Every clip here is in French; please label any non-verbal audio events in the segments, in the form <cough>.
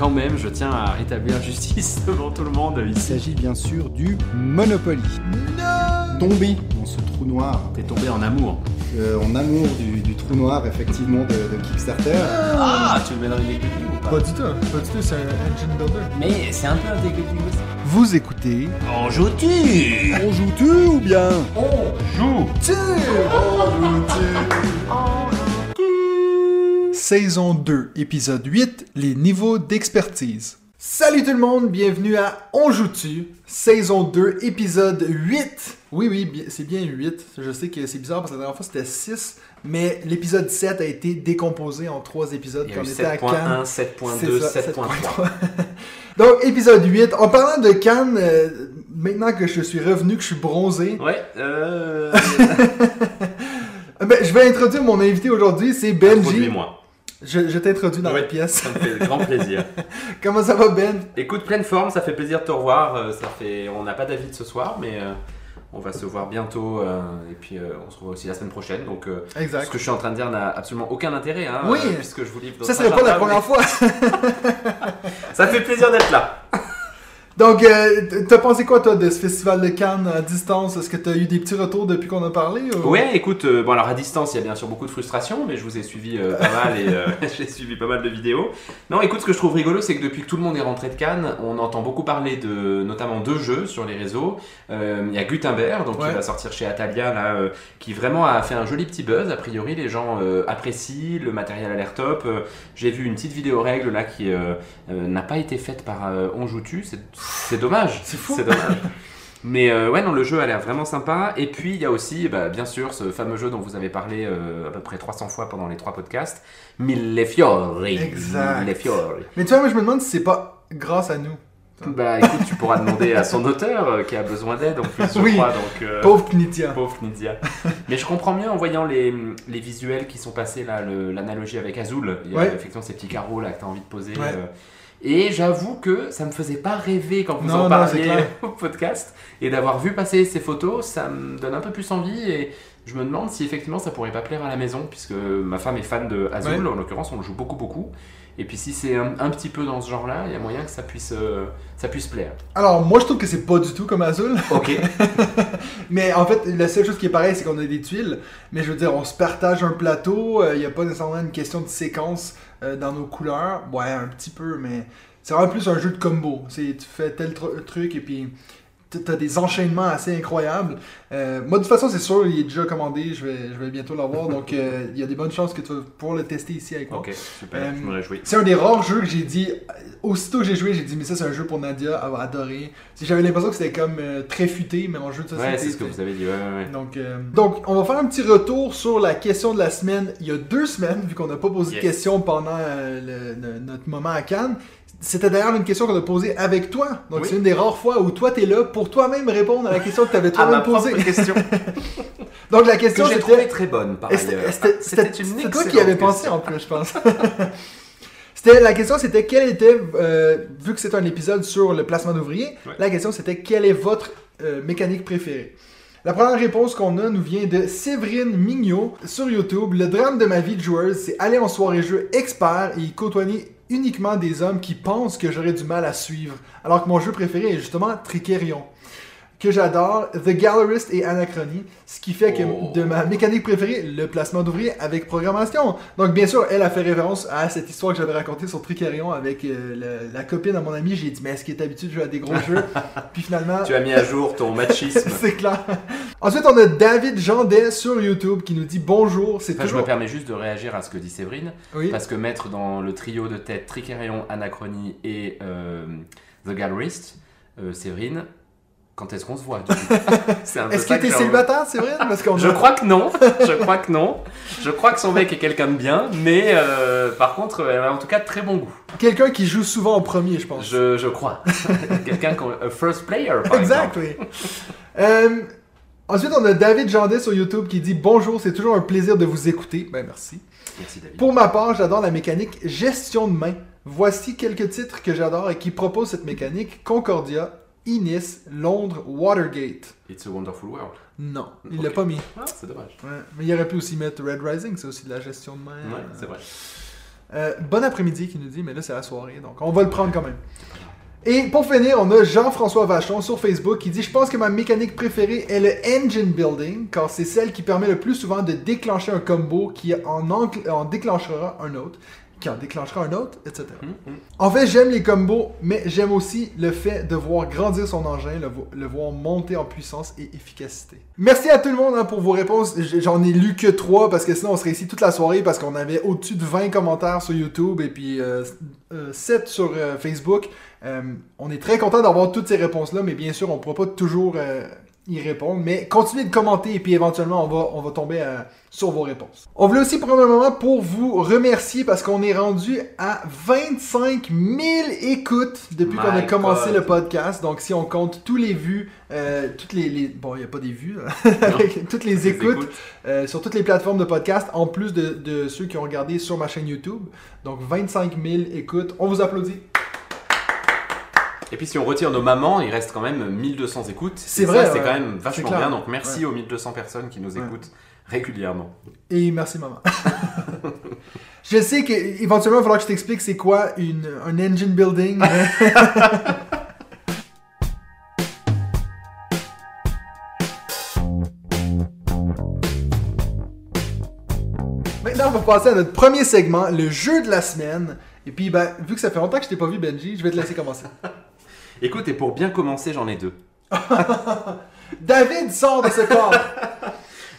quand même, je tiens à rétablir <laughs> justice devant tout le monde Il s'agit bien sûr du Monopoly. Tombé dans ce trou noir, T'es tombé en amour. euh, en amour du, du trou noir effectivement de, de Kickstarter. Ah, tu le mets dans une exécutive ou pas? Pas du tout, pas du tout, c'est un engine builder. Mais c'est un peu un exécutive aussi. Vous écoutez En joues-tu On joue-tu ou bien? Joue Saison 2, épisode 8, les niveaux d'expertise. Salut tout le monde, bienvenue à On joue-tu, saison 2, épisode 8. Oui, oui, c'est bien 8. Je sais que c'est bizarre parce que la dernière fois c'était 6, mais l'épisode 7 a été décomposé en 3 épisodes Il y a eu on était à Cannes. 7.1, 7.2, C'est ça, 7.3. <laughs> Donc, épisode 8. En parlant de Cannes, euh, maintenant que je suis revenu, que je suis bronzé, Ouais, euh... euh, <laughs> ben, je vais introduire mon invité aujourd'hui, c'est Benji. Introduis-moi. Je, je t'introduis dans Oui. la pièce. Ça me fait grand plaisir. <laughs> Comment ça va, Ben? Écoute, pleine forme, ça fait plaisir de te revoir. euh, Ça fait... On n'a pas David ce soir, mais euh, on va se voir bientôt. euh, et puis euh, on se revoit aussi la semaine prochaine. Donc Exact. ce que je suis en train de dire n'a absolument aucun intérêt. Hein, Oui. puisque je vous livre Ça serait pas la première fois. <laughs> Ça fait plaisir d'être là. <laughs> Donc, euh, t'as pensé quoi, toi, de ce festival de Cannes à distance? Est-ce que t'as eu des petits retours depuis qu'on a parlé? ou- Ouais, écoute, euh, bon alors à distance, il y a bien sûr beaucoup de frustration, mais je vous ai suivi euh, pas mal et euh, <laughs> j'ai suivi pas mal de vidéos. Non, écoute, ce que je trouve rigolo, c'est que depuis que tout le monde est rentré de Cannes, on entend beaucoup parler de notamment deux jeux sur les réseaux. Il y a Gutenberg, donc Ouais. qui va sortir chez Atalia, là, qui vraiment a fait un joli petit buzz. A priori, les gens apprécient, le matériel a l'air top. J'ai vu une petite vidéo règle là qui n'a pas été faite par On Joue Tu, c'est c'est dommage. C'est fou. C'est dommage. Mais euh, ouais, non, le jeu a l'air vraiment sympa. Et puis il y a aussi, bah, bien sûr, ce fameux jeu dont vous avez parlé euh, à peu près 300 fois pendant les trois podcasts, Mille Fiori. Exact. Mille Fiori. Mais tu vois, moi, je me demande si c'est pas grâce à nous. Bah écoute, tu pourras demander à son auteur euh, qui a besoin d'aide en plus, je Oui. crois. Donc, euh, Pauvre Knitia. Pauvre. Mais je comprends mieux en voyant les, les visuels qui sont passés là, l'analogie avec Azul. Il y a Ouais. effectivement ces petits carreaux là que tu as envie de poser. Ouais. euh. Et j'avoue que ça me faisait pas rêver quand vous Non, en parliez au podcast. Et d'avoir vu passer ces photos, ça me donne un peu plus envie. Et je me demande si effectivement ça pourrait pas plaire à la maison, puisque ma femme est fan de Azul. Ouais. En l'occurrence, on le joue beaucoup, beaucoup. Et puis si c'est un, un petit peu dans ce genre-là, il y a moyen que ça puisse, euh, ça puisse plaire. Alors, moi, je trouve que c'est pas du tout comme Azul. Ok. <laughs> Mais en fait, la seule chose qui est pareille, c'est qu'on a des tuiles. Mais je veux dire, on se partage un plateau. Il n'y a pas nécessairement une question de séquence euh, dans nos couleurs. Ouais, un petit peu, mais c'est vraiment plus un jeu de combo. C'est tu fais tel tr- truc et puis t'as des enchaînements assez incroyables. Euh, moi, de toute façon, c'est sûr, il est déjà commandé. Je vais, je vais bientôt l'avoir. <laughs> donc, euh, il y a des bonnes chances que tu vas pouvoir le tester ici avec moi. Ok, super, Euh, je me réjouis. C'est un des rares jeux que j'ai dit, aussitôt que j'ai joué, j'ai dit, mais ça, c'est un jeu pour Nadia, elle va adorer. J'avais l'impression que c'était comme euh, très futé, mais en jeu de société. Ouais, c'est ce que vous avez dit, ouais, ouais, ouais. Donc, euh, donc, on va faire un petit retour sur la question de la semaine. Il y a deux semaines, vu qu'on n'a pas posé Yes. de questions pendant le- le- notre moment à Cannes. C'était d'ailleurs une question qu'on a posée avec toi. Donc, Oui. c'est une des rares fois où toi, t'es là pour toi-même répondre à la question que tu avais Ah, <laughs> toi-même posée. question <laughs> Donc, la que question, j'ai c'était... trouvée très bonne par ailleurs. c'était- C'était toi qui avais pensé en plus, je pense. <laughs> c'était la question, c'était quel était, euh, vu que c'est un épisode sur le placement d'ouvriers, Ouais. la question c'était quelle est votre euh, mécanique préférée? La première réponse qu'on a nous vient de Séverine Mignot sur YouTube. Le drame de ma vie de joueuse, c'est aller en soirée jeu expert et y côtoyer uniquement des hommes qui pensent que j'aurais du mal à suivre, alors que mon jeu préféré est justement Tricerion que j'adore, The Gallerist et Anachronie, ce qui fait que Oh. de ma mécanique préférée, le placement d'ouvriers avec programmation. Donc bien sûr, elle a fait référence à cette histoire que j'avais racontée sur Tricarion avec euh, la copine à mon ami. J'ai dit, mais est-ce qu'il est habitué de jouer à des gros jeux? <laughs> Puis finalement... Tu as mis à jour ton machisme. <laughs> C'est clair. Ensuite, on a David Jandet sur YouTube qui nous dit bonjour. C'est Enfin, je toujours. me permets juste de réagir à ce que dit Séverine, Oui. parce que mettre dans le trio de tête Tricerion, Anachronie et euh, The Gallerist, euh, Séverine, quand est-ce qu'on se voit <laughs> Est-ce ça qu'il était célibataire, c'est vrai? Parce Je a- crois que non, je crois que non. Je crois que son mec est quelqu'un de bien, mais euh, par contre, elle a en tout cas de très bon goût. Quelqu'un qui joue souvent en premier, je pense. Je, je crois. <laughs> quelqu'un un first player, par Exact, exemple. oui. Euh, ensuite, on a David Jandet sur YouTube qui dit Bonjour, c'est toujours un plaisir de vous écouter. Ben, merci. Merci David. Pour ma part, j'adore la mécanique gestion de main. Voici quelques titres que j'adore et qui proposent cette mécanique Concordia, Inis, Londres, Watergate. It's a Wonderful World. Non, il l'a Ok. pas mis. Ah, c'est dommage. Ouais, Mais il aurait pu aussi mettre Red Rising, c'est aussi de la gestion de main. Ouais, c'est vrai. Euh, bon après-midi qui nous dit, mais là c'est la soirée, donc on va le prendre quand même. Et pour finir, on a Jean-François Vachon sur Facebook qui dit Je pense que ma mécanique préférée est le engine building, car c'est celle qui permet le plus souvent de déclencher un combo qui en, en déclenchera un autre, qui en déclenchera un autre, etc. En fait, j'aime les combos, mais j'aime aussi le fait de voir grandir son engin, le, vo- le voir monter en puissance et efficacité. Merci à tout le monde hein, pour vos réponses. J'en ai lu que 3 parce que sinon on serait ici toute la soirée parce qu'on avait au-dessus de 20 commentaires sur YouTube et puis euh, 7 sur euh, Facebook. Euh, on est très content d'avoir toutes ces réponses-là, mais bien sûr, on ne pourra pas toujours euh, y répondre. Mais continuez de commenter et puis éventuellement, on va, on va tomber euh, sur vos réponses. On voulait aussi prendre un moment pour vous remercier parce qu'on est rendu à 25 000 écoutes depuis qu'on a commencé God. le podcast. Donc, si on compte tous les vues, euh, toutes les, les- bon, il n'y a pas des vues, avec <laughs> toutes les Les écoutes, écoutes. euh, sur toutes les plateformes de podcast, en plus de, de ceux qui ont regardé sur ma chaîne YouTube. Donc, 25 000 écoutes. On vous applaudit. Et puis si on retire nos mamans, il reste quand même 1200 écoutes. C'est vrai, c'est quand même vachement bien. Donc merci aux 1200 personnes qui nous Ouais. écoutent régulièrement. Et merci maman. je sais que éventuellement il va falloir que je t'explique c'est quoi une, un engine building. <laughs> Maintenant, on va passer à notre premier segment, le jeu de la semaine. Et puis, ben, vu que ça fait longtemps que je t'ai pas vu, Benji, je vais te laisser commencer. Écoute, et pour bien commencer, j'en ai deux. <laughs> David sort de ce corps. <laughs>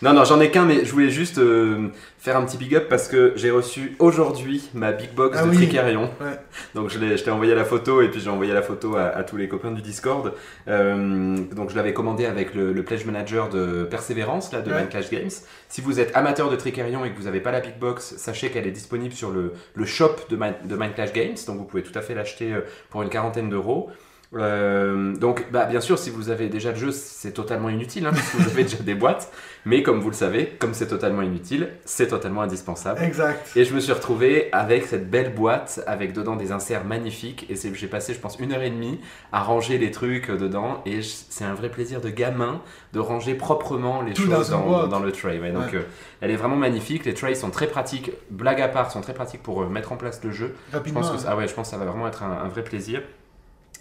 Non, non, j'en ai qu'un, mais je voulais juste euh, faire un petit big up parce que j'ai reçu aujourd'hui ma big box Ah de oui. Tricarion. Ouais. <laughs> Donc je, l'ai- je t'ai envoyé la photo et puis j'ai envoyé la photo à, à tous les copains du Discord. Euh, donc je l'avais commandé avec le, le Pledge Manager de Persévérance, là, de Ouais. Clash Games. Si vous êtes amateur de Tricarion et que vous n'avez pas la big box, sachez qu'elle est disponible sur le, le shop de, de Mind Clash Games. Donc vous pouvez tout à fait l'acheter euh, pour une quarantaine d'euros. Euh, donc, bah, bien sûr, si vous avez déjà le jeu, c'est totalement inutile, hein, parce que vous avez <laughs> déjà des boîtes. Mais comme vous le savez, comme c'est totalement inutile, c'est totalement indispensable. exact. Et je me suis retrouvé avec cette belle boîte, avec dedans des inserts magnifiques. Et j'ai passé, je pense, une heure et demie à ranger les trucs dedans. Et je- c'est un vrai plaisir de gamin de ranger proprement les Tout choses dans, le tray. ouais. donc, Ouais. euh, elle est vraiment magnifique. Les trays sont très pratiques. Blague à part, sont très pratiques pour euh, mettre en place le jeu. Je Rapidement. pense que, ça- ah ouais, je pense que ça va vraiment être un, un vrai plaisir.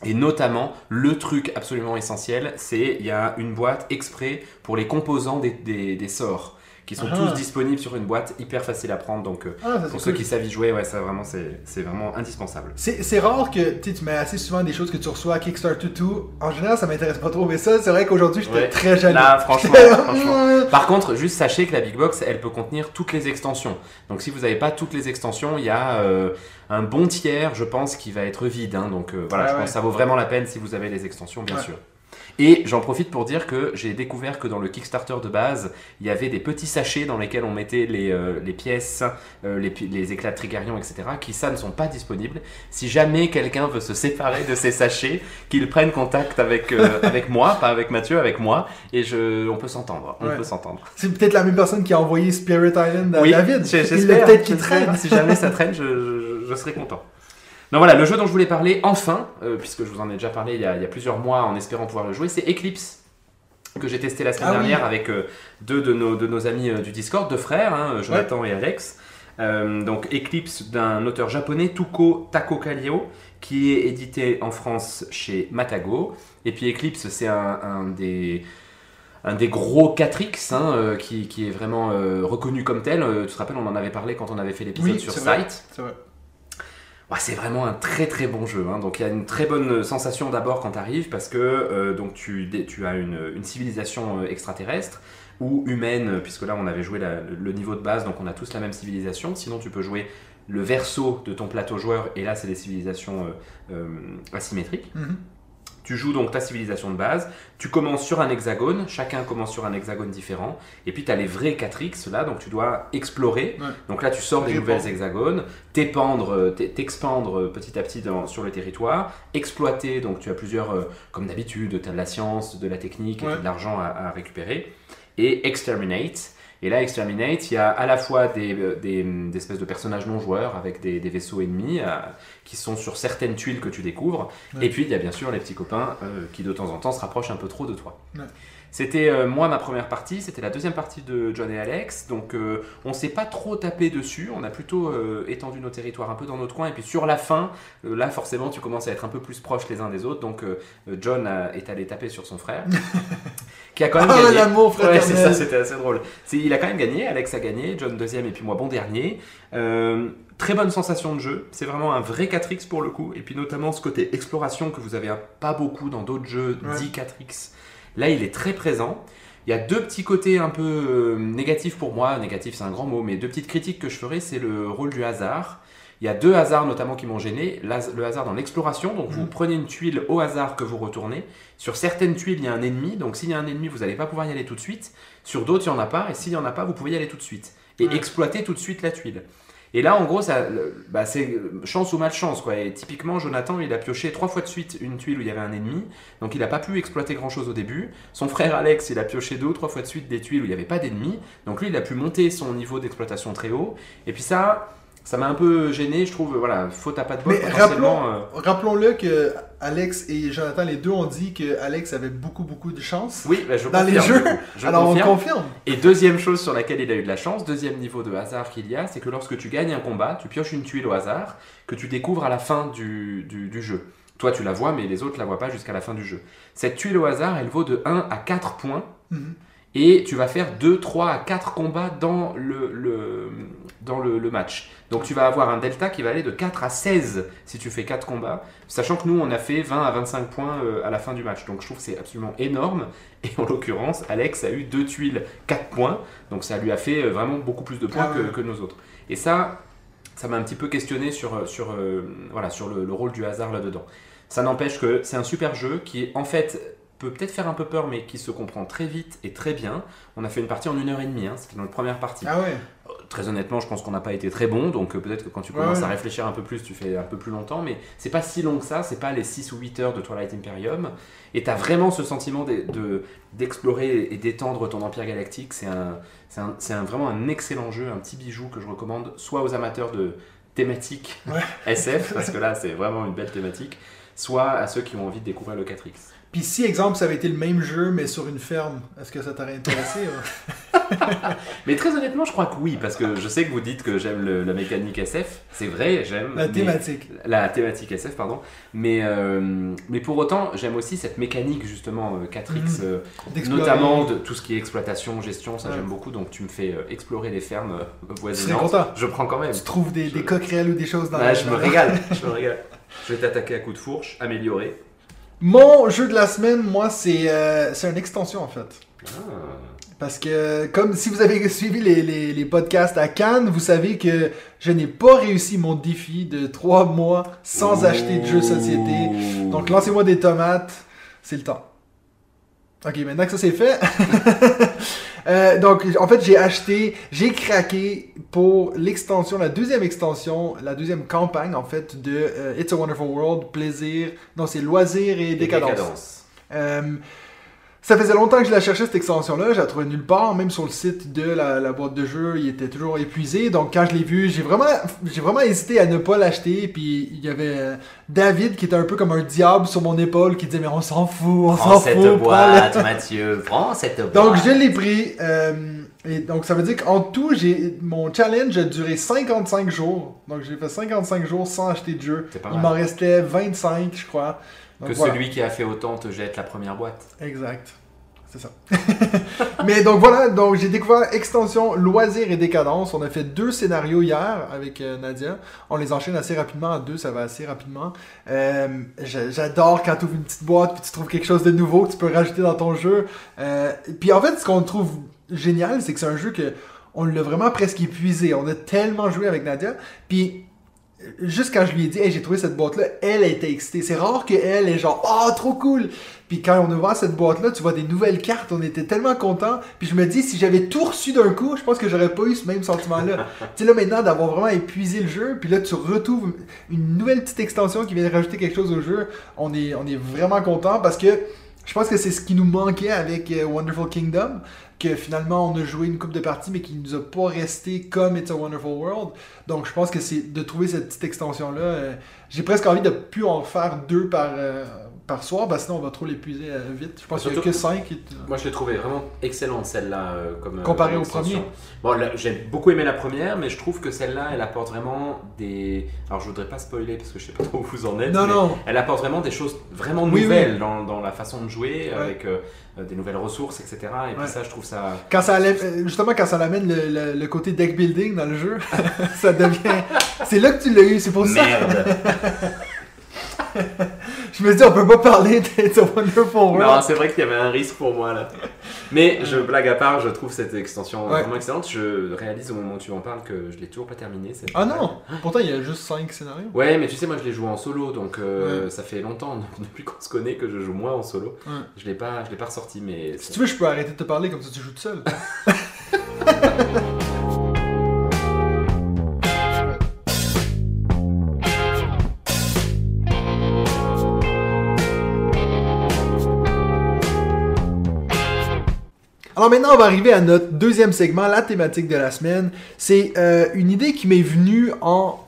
Et notamment, le truc absolument essentiel, c'est il y a une boîte exprès pour les composants des, sorts, qui sont Ah. tous disponibles sur une boîte, hyper facile à prendre. Donc, euh, Ah, pour ceux qui savent y jouer, ouais, ça vraiment, c'est vraiment indispensable. C'est rare que tu mets assez souvent des choses que tu reçois à Kickstarter tout. En général, ça m'intéresse pas trop, mais ça, c'est vrai qu'aujourd'hui, j'étais Ouais. très jaloux. Là, franchement. <laughs> Par contre, juste sachez que la Big Box, elle peut contenir toutes les extensions. Donc si vous n'avez pas toutes les extensions, il y a euh, un bon tiers, je pense, qui va être vide. hein. Donc euh, voilà, Ah je ouais. pense que ça vaut vraiment la peine si vous avez les extensions, bien Ouais. sûr. Et j'en profite pour dire que j'ai découvert que dans le Kickstarter de base, il y avait des petits sachets dans lesquels on mettait les, euh, les pièces, euh, les, éclats de Trigarion, etc., qui ça ne sont pas disponibles. Si jamais quelqu'un veut se séparer de ces sachets, qu'il prenne contact avec, euh, <laughs> avec moi, pas avec Mathieu, avec moi, et je, on peut s'entendre. On Ouais. peut s'entendre. C'est peut-être la même personne qui a envoyé Spirit Island à Oui, David. j'espère. peut-être qui j'espère. traîne. Si jamais ça traîne, je, je- je serai content. Donc voilà, le jeu dont je voulais parler, enfin, euh, puisque je vous en ai déjà parlé il y a, il y a plusieurs mois en espérant pouvoir le jouer, c'est Eclipse que j'ai testé la semaine Ah oui. dernière avec euh, deux de nos, de nos amis euh, du Discord, deux frères, hein, Jonathan et Alex. Euh, donc Eclipse d'un auteur japonais, Tuko Tako Kallio, qui est édité en France chez Matago. Et puis Eclipse, c'est un, un des un des gros 4X hein, euh, qui, qui est vraiment euh, reconnu comme tel. Tu te rappelles, on en avait parlé quand on avait fait l'épisode Oui, sur. Site. Vrai. Ouais, c'est vraiment un très très bon jeu. hein. Donc il y a une très bonne sensation d'abord quand tu arrives parce que euh, donc tu, as une, civilisation euh, extraterrestre ou humaine, euh, puisque là on avait joué le, niveau de base, donc on a tous la même civilisation. Sinon tu peux jouer le verso de ton plateau joueur et là c'est des civilisations asymétriques. Mhm. Tu joues donc ta civilisation de base, tu commences sur un hexagone, chacun commence sur un hexagone différent, et puis tu as les vrais 4X là, donc tu dois explorer. Ouais. Donc là tu sors des nouvelles hexagones, t'épandre, euh, t'e- t'expandre euh, petit à petit dans- sur le territoire, exploiter, donc tu as plusieurs, euh, comme d'habitude, tu as de la science, de la technique, et Ouais. de l'argent à, à récupérer, et exterminate. Et là, Exterminate, il y a à la fois des, euh, des, des espèces de personnages non joueurs avec des, des vaisseaux ennemis euh, qui sont sur certaines tuiles que tu découvres. Ouais. Et puis, il y a bien sûr les petits copains euh, qui de temps en temps se rapprochent un peu trop de toi. Ouais. C'était euh, moi ma première partie, c'était la deuxième partie de John et Alex, donc euh, on s'est pas trop tapé dessus, on a plutôt euh, étendu nos territoires un peu dans notre coin, et puis sur la fin, euh, là forcément tu commences à être un peu plus proches les uns des autres, donc John a- est allé taper sur son frère, <laughs> qui a quand même Ah, gagné. l'amour Ouais, c'est ça, c'était assez drôle. Il a quand même gagné, Alex a gagné, John deuxième et puis moi bon dernier. Très bonne sensation de jeu, c'est vraiment un vrai 4X pour le coup, et puis notamment ce côté exploration que vous avez pas beaucoup dans d'autres jeux Ouais. dits 4X. Là, il est très présent. Il y a deux petits côtés un peu euh, négatifs pour moi, négatif c'est un grand mot, mais deux petites critiques que je ferai, c'est le rôle du hasard. Il y a deux hasards notamment qui m'ont gêné. Le hasard dans l'exploration, donc vous Mhm. prenez une tuile au hasard que vous retournez. Sur certaines tuiles, il y a un ennemi, donc s'il y a un ennemi, vous n'allez pas pouvoir y aller tout de suite. Sur d'autres, il n'y en a pas, et s'il n'y en a pas, vous pouvez y aller tout de suite. Et Ouais. exploiter tout de suite la tuile. Et là, en gros, ça, bah, c'est chance ou malchance. Quoi. Et typiquement, Jonathan, il a pioché trois fois de suite une tuile où il y avait un ennemi, donc il n'a pas pu exploiter grand-chose au début. Son frère Alex, il a pioché deux ou trois fois de suite des tuiles où il n'y avait pas d'ennemi, donc lui, il a pu monter son niveau d'exploitation très haut. Et puis ça, ça m'a un peu gêné, je trouve, voilà, faute à pas de bol, Mais rappelons, euh, rappelons-le que Alex et Jonathan, les deux, ont dit que Alex avait beaucoup, beaucoup de chance. Oui, bah, je Dans les jeux. Je Alors confirme. on confirme. Et deuxième chose sur laquelle il a eu de la chance, deuxième niveau de hasard qu'il y a, c'est que lorsque tu gagnes un combat, tu pioches une tuile au hasard que tu découvres à la fin du, du- du jeu. Toi, tu la vois, mais les autres la voient pas jusqu'à la fin du jeu. Cette tuile au hasard, elle vaut de 1 à 4 points. Mhm. Et tu vas faire 2, 3 à 4 combats dans le, le- dans le, le match. Donc tu vas avoir un delta qui va aller de 4 à 16 si tu fais 4 combats, sachant que nous on a fait 20 à 25 points euh, à la fin du match. Donc je trouve que c'est absolument énorme. <laughs> Et en l'occurrence, Alex a eu 2 tuiles, 4 points. Donc ça lui a fait euh, vraiment beaucoup plus de points Ah ouais. que, que nos autres. Et ça, ça m'a un petit peu questionné sur, sur, euh, voilà, sur le, le rôle du hasard là-dedans. Ça n'empêche que c'est un super jeu qui, en fait, peut peut-être faire un peu peur, mais qui se comprend très vite et très bien. On a fait une partie en une heure et demie, hein, c'était notre première partie. Ah ouais. Très honnêtement, je pense qu'on n'a pas été très bon, donc euh, peut-être que quand tu commences ouais. à réfléchir un peu plus, tu fais un peu plus longtemps, mais c'est pas si long que ça, c'est pas les 6 ou 8 heures de Twilight Imperium, et tu as vraiment ce sentiment de- de- d'explorer et d'étendre ton empire galactique, c'est un, c'est un- c'est un- vraiment un excellent jeu, un petit bijou que je recommande, soit aux amateurs de thématiques Ouais. <laughs> SF, parce <laughs> que là c'est vraiment une belle thématique, soit à ceux qui ont envie de découvrir le 4X. Puis si, exemple, ça avait été le même jeu, mais sur une ferme, est-ce que ça t'aurait intéressé? <laughs> Mais très honnêtement, je crois que oui, parce que je sais que vous dites que j'aime le- la mécanique SF, c'est vrai, j'aime. La mais- thématique. la thématique SF, pardon. Mais, euh, mais pour autant, j'aime aussi cette mécanique, justement, euh, 4X, Mhm. euh, notamment de tout ce qui est exploitation, gestion, ça Ouais. j'aime beaucoup. Donc tu me fais euh, explorer les fermes euh, voisinantes. Je prends quand même. Tu trouves des, Je- des ou des choses dans Ouais, la- je me régale, <laughs> je me régale. Je vais t'attaquer à coups de fourche, améliorer. Mon jeu de la semaine, moi, c'est euh, c'est une extension en fait. Ah. Parce que, comme si vous avez suivi les, les- les podcasts à Cannes, vous savez que je n'ai pas réussi mon défi de trois mois sans acheter de jeux de société. Donc, lancez-moi des tomates, c'est le temps. Ok, maintenant que ça c'est fait. <laughs> euh, donc, en fait, j'ai acheté, j'ai craqué pour l'extension, la deuxième extension, la deuxième campagne en fait de euh, It's a Wonderful World, plaisir, non, c'est loisir et Et décadence. Euh, ça faisait longtemps que je la cherchais cette extension-là, je la trouvais nulle part, même sur le site de la, la boîte de jeu, il était toujours épuisé. Donc quand je l'ai vu, j'ai vraiment, j'ai vraiment hésité à ne pas l'acheter. Puis il y avait euh, David qui était un peu comme un diable sur mon épaule qui disait mais on s'en fout, on Prends s'en cette fout. prends-le. boîte, Mathieu, prends cette <laughs> boîte. Donc je l'ai pris. euh, et donc ça veut dire qu'en tout, j'ai mon challenge a duré 55 jours. Donc j'ai fait 55 jours sans acheter de jeu. Il m'en restait 25, je crois. Donc, Que voilà. celui qui a fait autant te jette la première boîte. Exact. C'est ça. <laughs> Mais donc voilà, donc j'ai découvert Extension, Loisirs et Décadence. On a fait deux scénarios hier avec euh, Nadia. On les enchaîne assez rapidement à deux, ça va assez rapidement. Euh, j'a- J'adore quand tu ouvres une petite boîte puis tu trouves quelque chose de nouveau que tu peux rajouter dans ton jeu. Euh, puis en fait, ce qu'on trouve génial, c'est que c'est un jeu que on l'a vraiment presque épuisé. On a tellement joué avec Nadia. Puis juste quand je lui ai dit, hey, j'ai trouvé cette boîte-là, elle était excitée. C'est rare qu'elle est genre, oh, trop cool. Puis quand on a ouvert cette boîte-là, tu vois des nouvelles cartes, on était tellement contents. Puis je me dis, si j'avais tout reçu d'un coup, je pense que j'aurais pas eu ce même sentiment-là. <laughs> tu sais, là, maintenant, d'avoir vraiment épuisé le jeu, puis là, tu retrouves une nouvelle petite extension qui vient de rajouter quelque chose au jeu, on est, on est vraiment content parce que je pense que c'est ce qui nous manquait avec euh, Wonderful Kingdom, que finalement on a joué une coupe de parties, mais qui nous a pas resté comme It's a Wonderful World. Donc je pense que c'est de trouver cette petite extension-là. euh, J'ai presque envie de plus en faire deux par, euh, par soir, que sinon on va trop l'épuiser euh, vite. Je pense qu'il y a Surtout- que cinq. et- Moi, je l'ai trouvé vraiment excellente celle-là. euh, comme, euh, Comparé comme au premier. Bon, j'ai beaucoup aimé la première, mais je trouve que celle-là, elle apporte vraiment des. Alors, je voudrais pas spoiler parce que je sais pas <laughs> trop où vous en êtes. Non, mais non. Elle apporte vraiment des choses vraiment Oui, nouvelles Dans, dans la façon de jouer, Ouais. avec euh, des nouvelles ressources, etc. Et puis Ouais. ça, je trouve ça. Quand ça justement, quand ça l'amène le, le- le côté deck building dans le jeu, <laughs> ça devient. C'est là que tu l'as eu, c'est pour ça. Merde <laughs> Je me dis, on peut pas parler d'It's a Wonderful Non, World. c'est vrai qu'il y avait un risque pour moi là. Mais je blague à part, je trouve cette extension Ouais. vraiment excellente. Je réalise au moment où tu en parles que je l'ai toujours pas terminé. cette Ah non Pourtant, il y a juste 5 scénarios. Ouais, mais tu sais, moi je l'ai joué en solo, donc euh, Ouais. ça fait longtemps <laughs> depuis qu'on se connaît que je joue moins en solo. Ouais. Je l'ai pas, je l'ai pas ressorti, mais Si tu veux, je peux arrêter de te parler comme ça tu joues tout seul. <laughs> Alors maintenant, on va arriver à notre deuxième segment, la thématique de la semaine. C'est euh, une idée qui m'est venue en,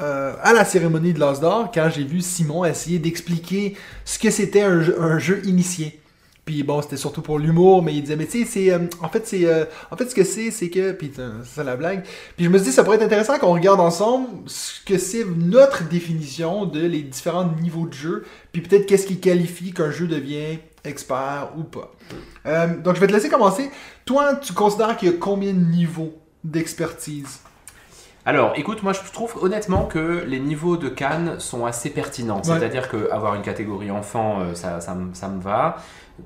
euh, à la cérémonie de l'As d'Or quand j'ai vu Simon essayer d'expliquer ce que c'était un, jeu- initié. Puis bon, c'était surtout pour l'humour, mais il disait, mais tu sais, c'est. euh, en fait, c'est. euh, en fait, ce que c'est, c'est que. Puis c'est ça la blague. Puis je me suis dit, ça pourrait être intéressant qu'on regarde ensemble ce que c'est notre définition de les différents niveaux de jeu. Puis peut-être qu'est-ce qui qualifie qu'un jeu devient expert ou pas. Euh, donc je vais te laisser commencer. Toi, tu considères qu'il y a combien de niveaux d'expertise? Alors, écoute, moi je trouve honnêtement que les niveaux de Cannes sont assez pertinents. Ouais. C'est-à-dire qu'avoir une catégorie enfant, euh, ça, ça, me- ça me va.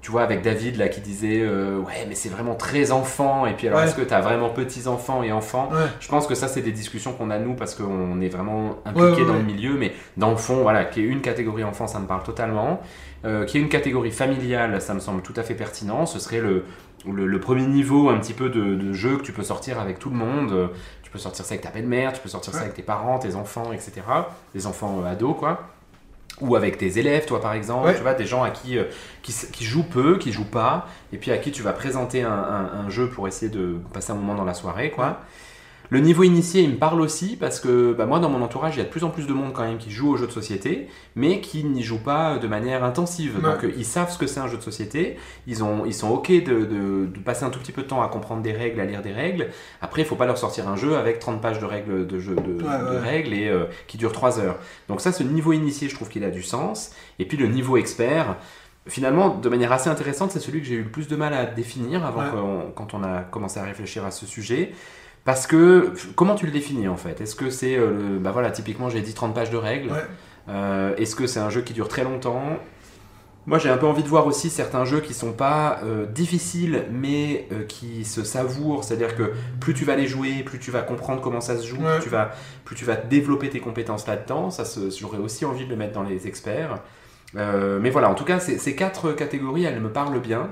Tu vois, avec David là qui disait euh, Ouais, mais c'est vraiment très enfant. Et puis alors, Ouais. est-ce que tu as vraiment petits-enfants et enfants? Ouais. Je pense que ça, c'est des discussions qu'on a nous parce qu'on est vraiment impliqué Ouais, ouais, dans le milieu. Mais dans le fond, voilà, qu'il y ait une catégorie enfant, ça me parle totalement. Euh, qu'il y ait une catégorie familiale, ça me semble tout à fait pertinent. Ce serait le, le, le premier niveau un petit peu de, de jeu que tu peux sortir avec tout le monde. Tu peux sortir ça avec ta belle-mère, tu peux sortir ça avec tes parents, tes enfants, etc. Des enfants euh, ados, quoi. Ou avec tes élèves, toi par exemple, Ouais. tu vois, des gens à qui, euh, qui, qui jouent peu, qui jouent pas, et puis à qui tu vas présenter un, un- un jeu pour essayer de passer un moment dans la soirée, quoi. Le niveau initié, il me parle aussi parce que bah, moi, dans mon entourage, il y a de plus en plus de monde quand même qui joue aux jeux de société, mais qui n'y joue pas de manière intensive. Ouais. Donc, ils savent ce que c'est un jeu de société, ils, ont, ils sont OK de, de- de passer un tout petit peu de temps à comprendre des règles, à lire des règles. Après, il faut pas leur sortir un jeu avec 30 pages de règles, de, jeu, de, Ouais, de ouais. règles et euh, qui dure 3 heures. Donc, ça, ce niveau initié, je trouve qu'il a du sens. Et puis, le niveau expert. Finalement, de manière assez intéressante, c'est celui que j'ai eu le plus de mal à définir avant Ouais. quand on a commencé à réfléchir à ce sujet. Parce que, comment tu le définis en fait? Est-ce que c'est, euh, le, bah voilà, typiquement j'ai dit 30 pages de règles. Ouais. Euh, Est-ce que c'est un jeu qui dure très longtemps? Moi j'ai un peu envie de voir aussi certains jeux qui sont pas euh, difficiles mais euh, qui se savourent. C'est-à-dire que plus tu vas les jouer, plus tu vas comprendre comment ça se joue, Ouais. plus, tu vas, plus tu vas développer tes compétences là-dedans. Ça, j'aurais aussi envie de le mettre dans les experts. Mais voilà, en tout cas, ces, ces quatre catégories, elles me parlent bien.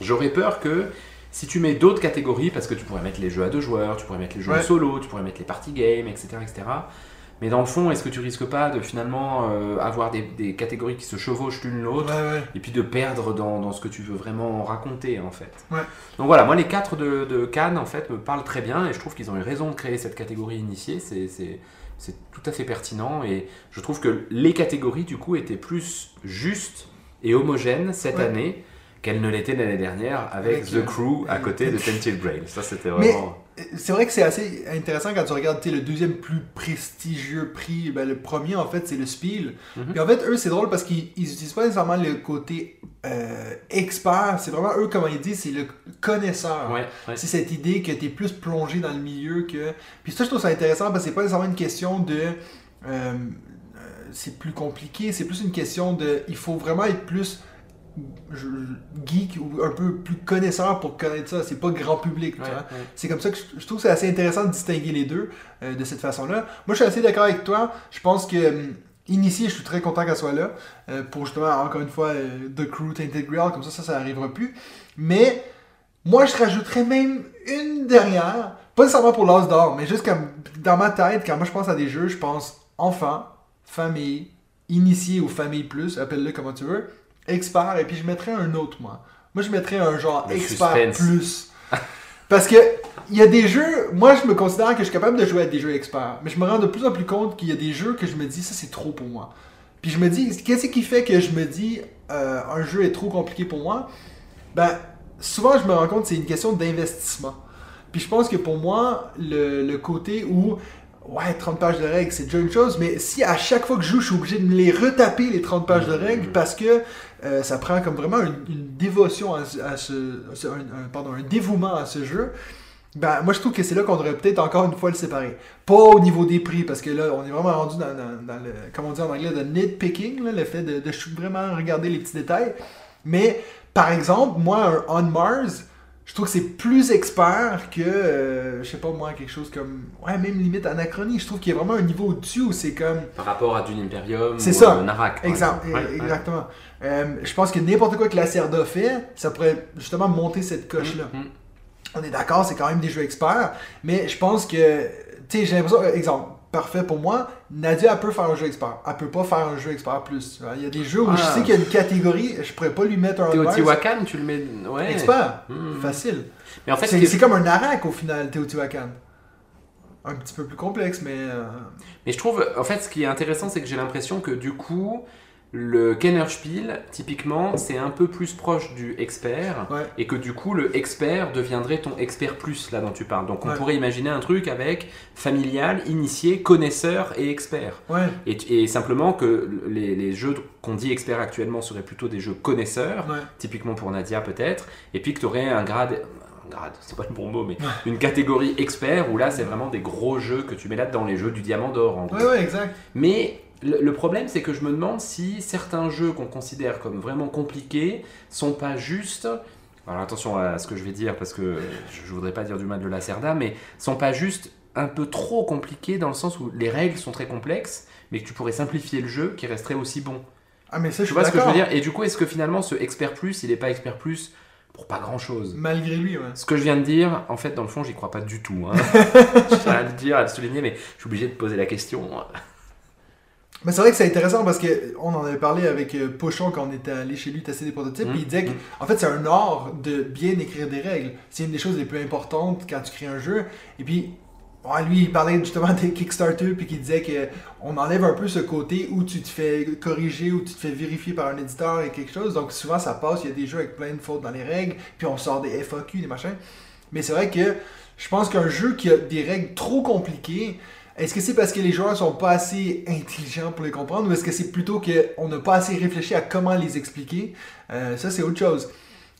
J'aurais peur que si tu mets d'autres catégories, parce que tu pourrais mettre les jeux à deux joueurs, tu pourrais mettre les jeux Ouais. solo, tu pourrais mettre les party games, etc. etc. Mais dans le fond, est-ce que tu risques pas de finalement euh, avoir des, des catégories qui se chevauchent l'une l'autre Ouais, ouais. et puis de perdre dans, dans ce que tu veux vraiment raconter en fait? Ouais. Donc voilà, moi les quatre de, de Cannes en fait me parlent très bien et je trouve qu'ils ont eu raison de créer cette catégorie initiée, c'est, c'est, c'est tout à fait pertinent et je trouve que les catégories du coup étaient plus justes et homogènes cette année qu'elles ne l'étaient l'année dernière avec, Avec, The euh, Crew à côté de Tented Brain. Ça c'était Mais- vraiment... C'est vrai que c'est assez intéressant quand tu regardes le deuxième plus prestigieux prix. Ben, le premier, en fait, c'est le Spiel. Puis en fait, eux, c'est drôle parce qu'ils ils utilisent pas nécessairement le côté euh, expert. C'est vraiment eux, comment ils disent, c'est le connaisseur. Ouais, ouais. C'est cette idée que tu es plus plongé dans le milieu que. Puis ça, je trouve ça intéressant parce que c'est pas nécessairement une question de. euh, euh, c'est plus compliqué, c'est plus une question de. Il faut vraiment être plus je- geek ou un peu plus connaisseur pour connaître ça. C'est pas grand public, Ouais, ouais. C'est comme ça que je, je trouve que c'est assez intéressant de distinguer les deux euh, de cette façon-là. Moi, je suis assez d'accord avec toi. Je pense que hum, Initié, je suis très content qu'elle soit là euh, pour justement, encore une fois, euh, The Crew Tainted Grail, comme ça, ça, ça arrivera plus. Mais moi, je rajouterais même une dernière, pas nécessairement pour l'as d'or, mais juste comme dans ma tête, quand moi je pense à des jeux, je pense enfant, famille, initié ou famille plus, appelle-le comment tu veux, expert, et puis je mettrais un autre, moi. Moi, je mettrais un genre Le expert suspense. plus. <laughs> Parce que il y a des jeux, moi je me considère que je suis capable de jouer à des jeux experts, mais je me rends de plus en plus compte qu'il y a des jeux que je me dis ça c'est trop pour moi. Puis je me dis, qu'est-ce qui fait que je me dis euh, un jeu est trop compliqué pour moi? Ben souvent je me rends compte c'est une question d'investissement. Puis je pense que pour moi le, le côté où ouais 30 pages de règles c'est déjà une chose, mais si à chaque fois que je joue je suis obligé de me les retaper les 30 pages de règles parce que euh, ça prend comme vraiment une, dévotion à, ce- à ce, un, pardon, un dévouement à ce jeu. Ben, moi, je trouve que c'est là qu'on devrait peut-être encore une fois le séparer. Pas au niveau des prix, parce que là, on est vraiment rendu dans, le, comme on dit en anglais, de nitpicking, le fait de, de vraiment regarder les petits détails. Mais, par exemple, moi, un On Mars, je trouve que c'est plus expert que, euh, je sais pas moi, quelque chose comme, ouais, même limite Anachronie. Je trouve qu'il y a vraiment un niveau au-dessus où c'est comme, Par rapport à Dune Imperium C'est ou ça. euh, Narak. par Exact, exemple. Ouais, ouais. exactement. Euh, je pense que n'importe quoi que la Cerda fait, ça pourrait justement monter cette coche-là. Mhm. On est d'accord, c'est quand même des jeux experts, mais je pense que, tu sais, j'ai l'impression, exemple, parfait pour moi, Nadia, elle peut faire un jeu expert. Elle peut pas faire un jeu expert plus. vois. Il y a des jeux où je Ah. sais qu'il y a une catégorie, je pourrais pas lui mettre un Mars. Teotihuacan, tu le mets. Ouais. Expert, Hmm. facile. Mais en fait, ce C'est comme un Narak au final, Teotihuacan. Un petit peu plus complexe, mais. euh, Mais je trouve, en fait, ce qui est intéressant, c'est que j'ai l'impression que du coup, le Kennerspiel, typiquement, c'est un peu plus proche du expert. Ouais. Et que du coup, le expert deviendrait ton expert plus, là dont tu parles. Donc on Ouais. pourrait imaginer un truc avec familial, initié, connaisseur et expert. Ouais, Et, et simplement que les, les jeux qu'on dit experts actuellement seraient plutôt des jeux connaisseurs, typiquement pour Nadia peut-être, et puis que tu aurais un grade, un grade, c'est pas le bon mot, mais une catégorie expert où là c'est vraiment des gros jeux que tu mets là dans les jeux du diamant d'or en gros. Ouais, ouais, exact. Mais le, problème c'est que je me demande si certains jeux qu'on considère comme vraiment compliqués sont pas juste. Alors attention à ce que je vais dire parce que je, voudrais pas dire du mal de la Cerda, mais sont pas juste un peu trop compliqués dans le sens où les règles sont très complexes, mais que tu pourrais simplifier le jeu qui resterait aussi bon. Ah, mais ça, je Tu suis vois ce que je veux dire? Et du coup, est-ce que finalement ce expert plus, il est pas expert plus pour pas grand chose Malgré lui, ouais. Ce que je viens de dire, en fait, dans le fond, j'y crois pas du tout. Hein. <laughs> je tiens à le dire, à le souligner, mais je suis obligé de poser la question. Mais c'est vrai que c'est intéressant parce que on en avait parlé avec euh, Pochon quand on était allé chez lui tester des prototypes. Puis il disait que, en fait, c'est un art de bien écrire des règles. C'est une des choses les plus importantes quand tu crées un jeu. Et puis, ouais, lui, il parlait justement des Kickstarter, puis qu'il disait que on enlève un peu ce côté où tu te fais corriger, où tu te fais vérifier par un éditeur et quelque chose. Donc souvent, ça passe. Il y a des jeux avec plein de fautes dans les règles, puis on sort des FAQ, des machins. Mais c'est vrai que je pense qu'un jeu qui a des règles trop compliquées, est-ce que c'est parce que les joueurs sont pas assez intelligents pour les comprendre ou est-ce que c'est plutôt qu'on n'a pas assez réfléchi à comment les expliquer? Euh, Ça, c'est autre chose.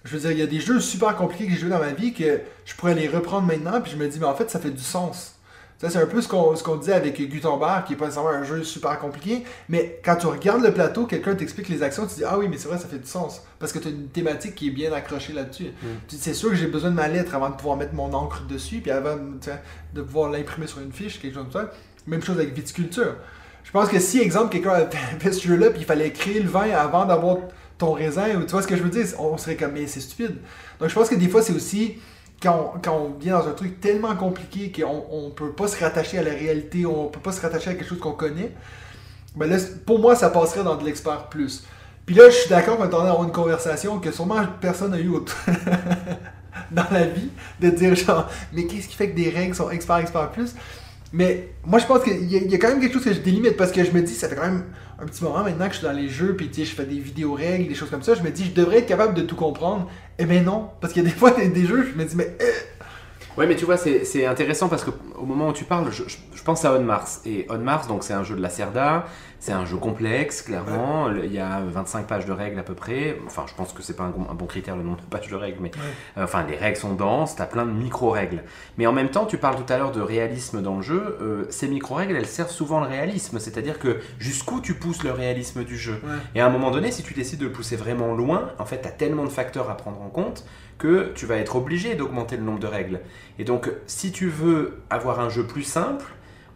Je veux dire, il y a des jeux super compliqués que j'ai joués dans ma vie que je pourrais les reprendre maintenant puis je me dis, mais en fait, ça fait du sens. Ça, c'est un peu ce qu'on qu'on disait avec Gutenberg, qui est pas nécessairement un jeu super compliqué, mais quand tu regardes le plateau, quelqu'un t'explique les actions, tu dis Ah oui, mais c'est vrai, ça fait du sens. Parce que tu as une thématique qui est bien accrochée là-dessus. Tu dis, C'est sûr que j'ai besoin de ma lettre avant de pouvoir mettre mon encre dessus, puis avant de pouvoir l'imprimer sur une fiche, quelque chose comme ça. Même chose avec viticulture. Je pense que si, exemple, quelqu'un avait fait ce jeu-là, puis il fallait créer le vin avant d'avoir ton raisin, ou tu vois ce que je veux dire, on serait comme, mais c'est stupide. Donc je pense que des fois, c'est aussi quand on, vient dans un truc tellement compliqué qu'on on peut pas se rattacher à la réalité, on peut pas se rattacher à quelque chose qu'on connaît, ben là, pour moi, ça passerait dans de l'expert plus. Puis là, je suis d'accord qu'on est en d'avoir une conversation que sûrement personne n'a eu <laughs> dans la vie, de dire genre, mais qu'est-ce qui fait que des règles sont expert, expert plus? Mais moi, je pense qu'il y, y a quand même quelque chose que je délimite parce que je me dis, ça fait quand même un petit moment maintenant que je suis dans les jeux, puis je fais des vidéos règles, des choses comme ça. Je me dis, je devrais être capable de tout comprendre. Eh ben non, parce qu'il y a des fois des, des jeux, je me dis, mais euh, Ouais, mais tu vois, c'est intéressant parce qu'au moment où tu parles, je, je- je pense à On Mars. Et On Mars, donc c'est un jeu de la Cerda, c'est un jeu complexe, clairement. Il y a 25 pages de règles à peu près. Enfin, je pense que c'est pas un, bon- un bon critère le nombre de pages de règles, mais euh, enfin, les règles sont denses, t'as plein de micro-règles. Mais en même temps, tu parles tout à l'heure de réalisme dans le jeu. euh, ces micro-règles, elles servent souvent le réalisme. C'est-à-dire que jusqu'où tu pousses le réalisme du jeu. Ouais. Et à un moment donné, si tu décides de le pousser vraiment loin, en fait, tu as tellement de facteurs à prendre en compte que tu vas être obligé d'augmenter le nombre de règles. Et donc, si tu veux avoir un jeu plus simple,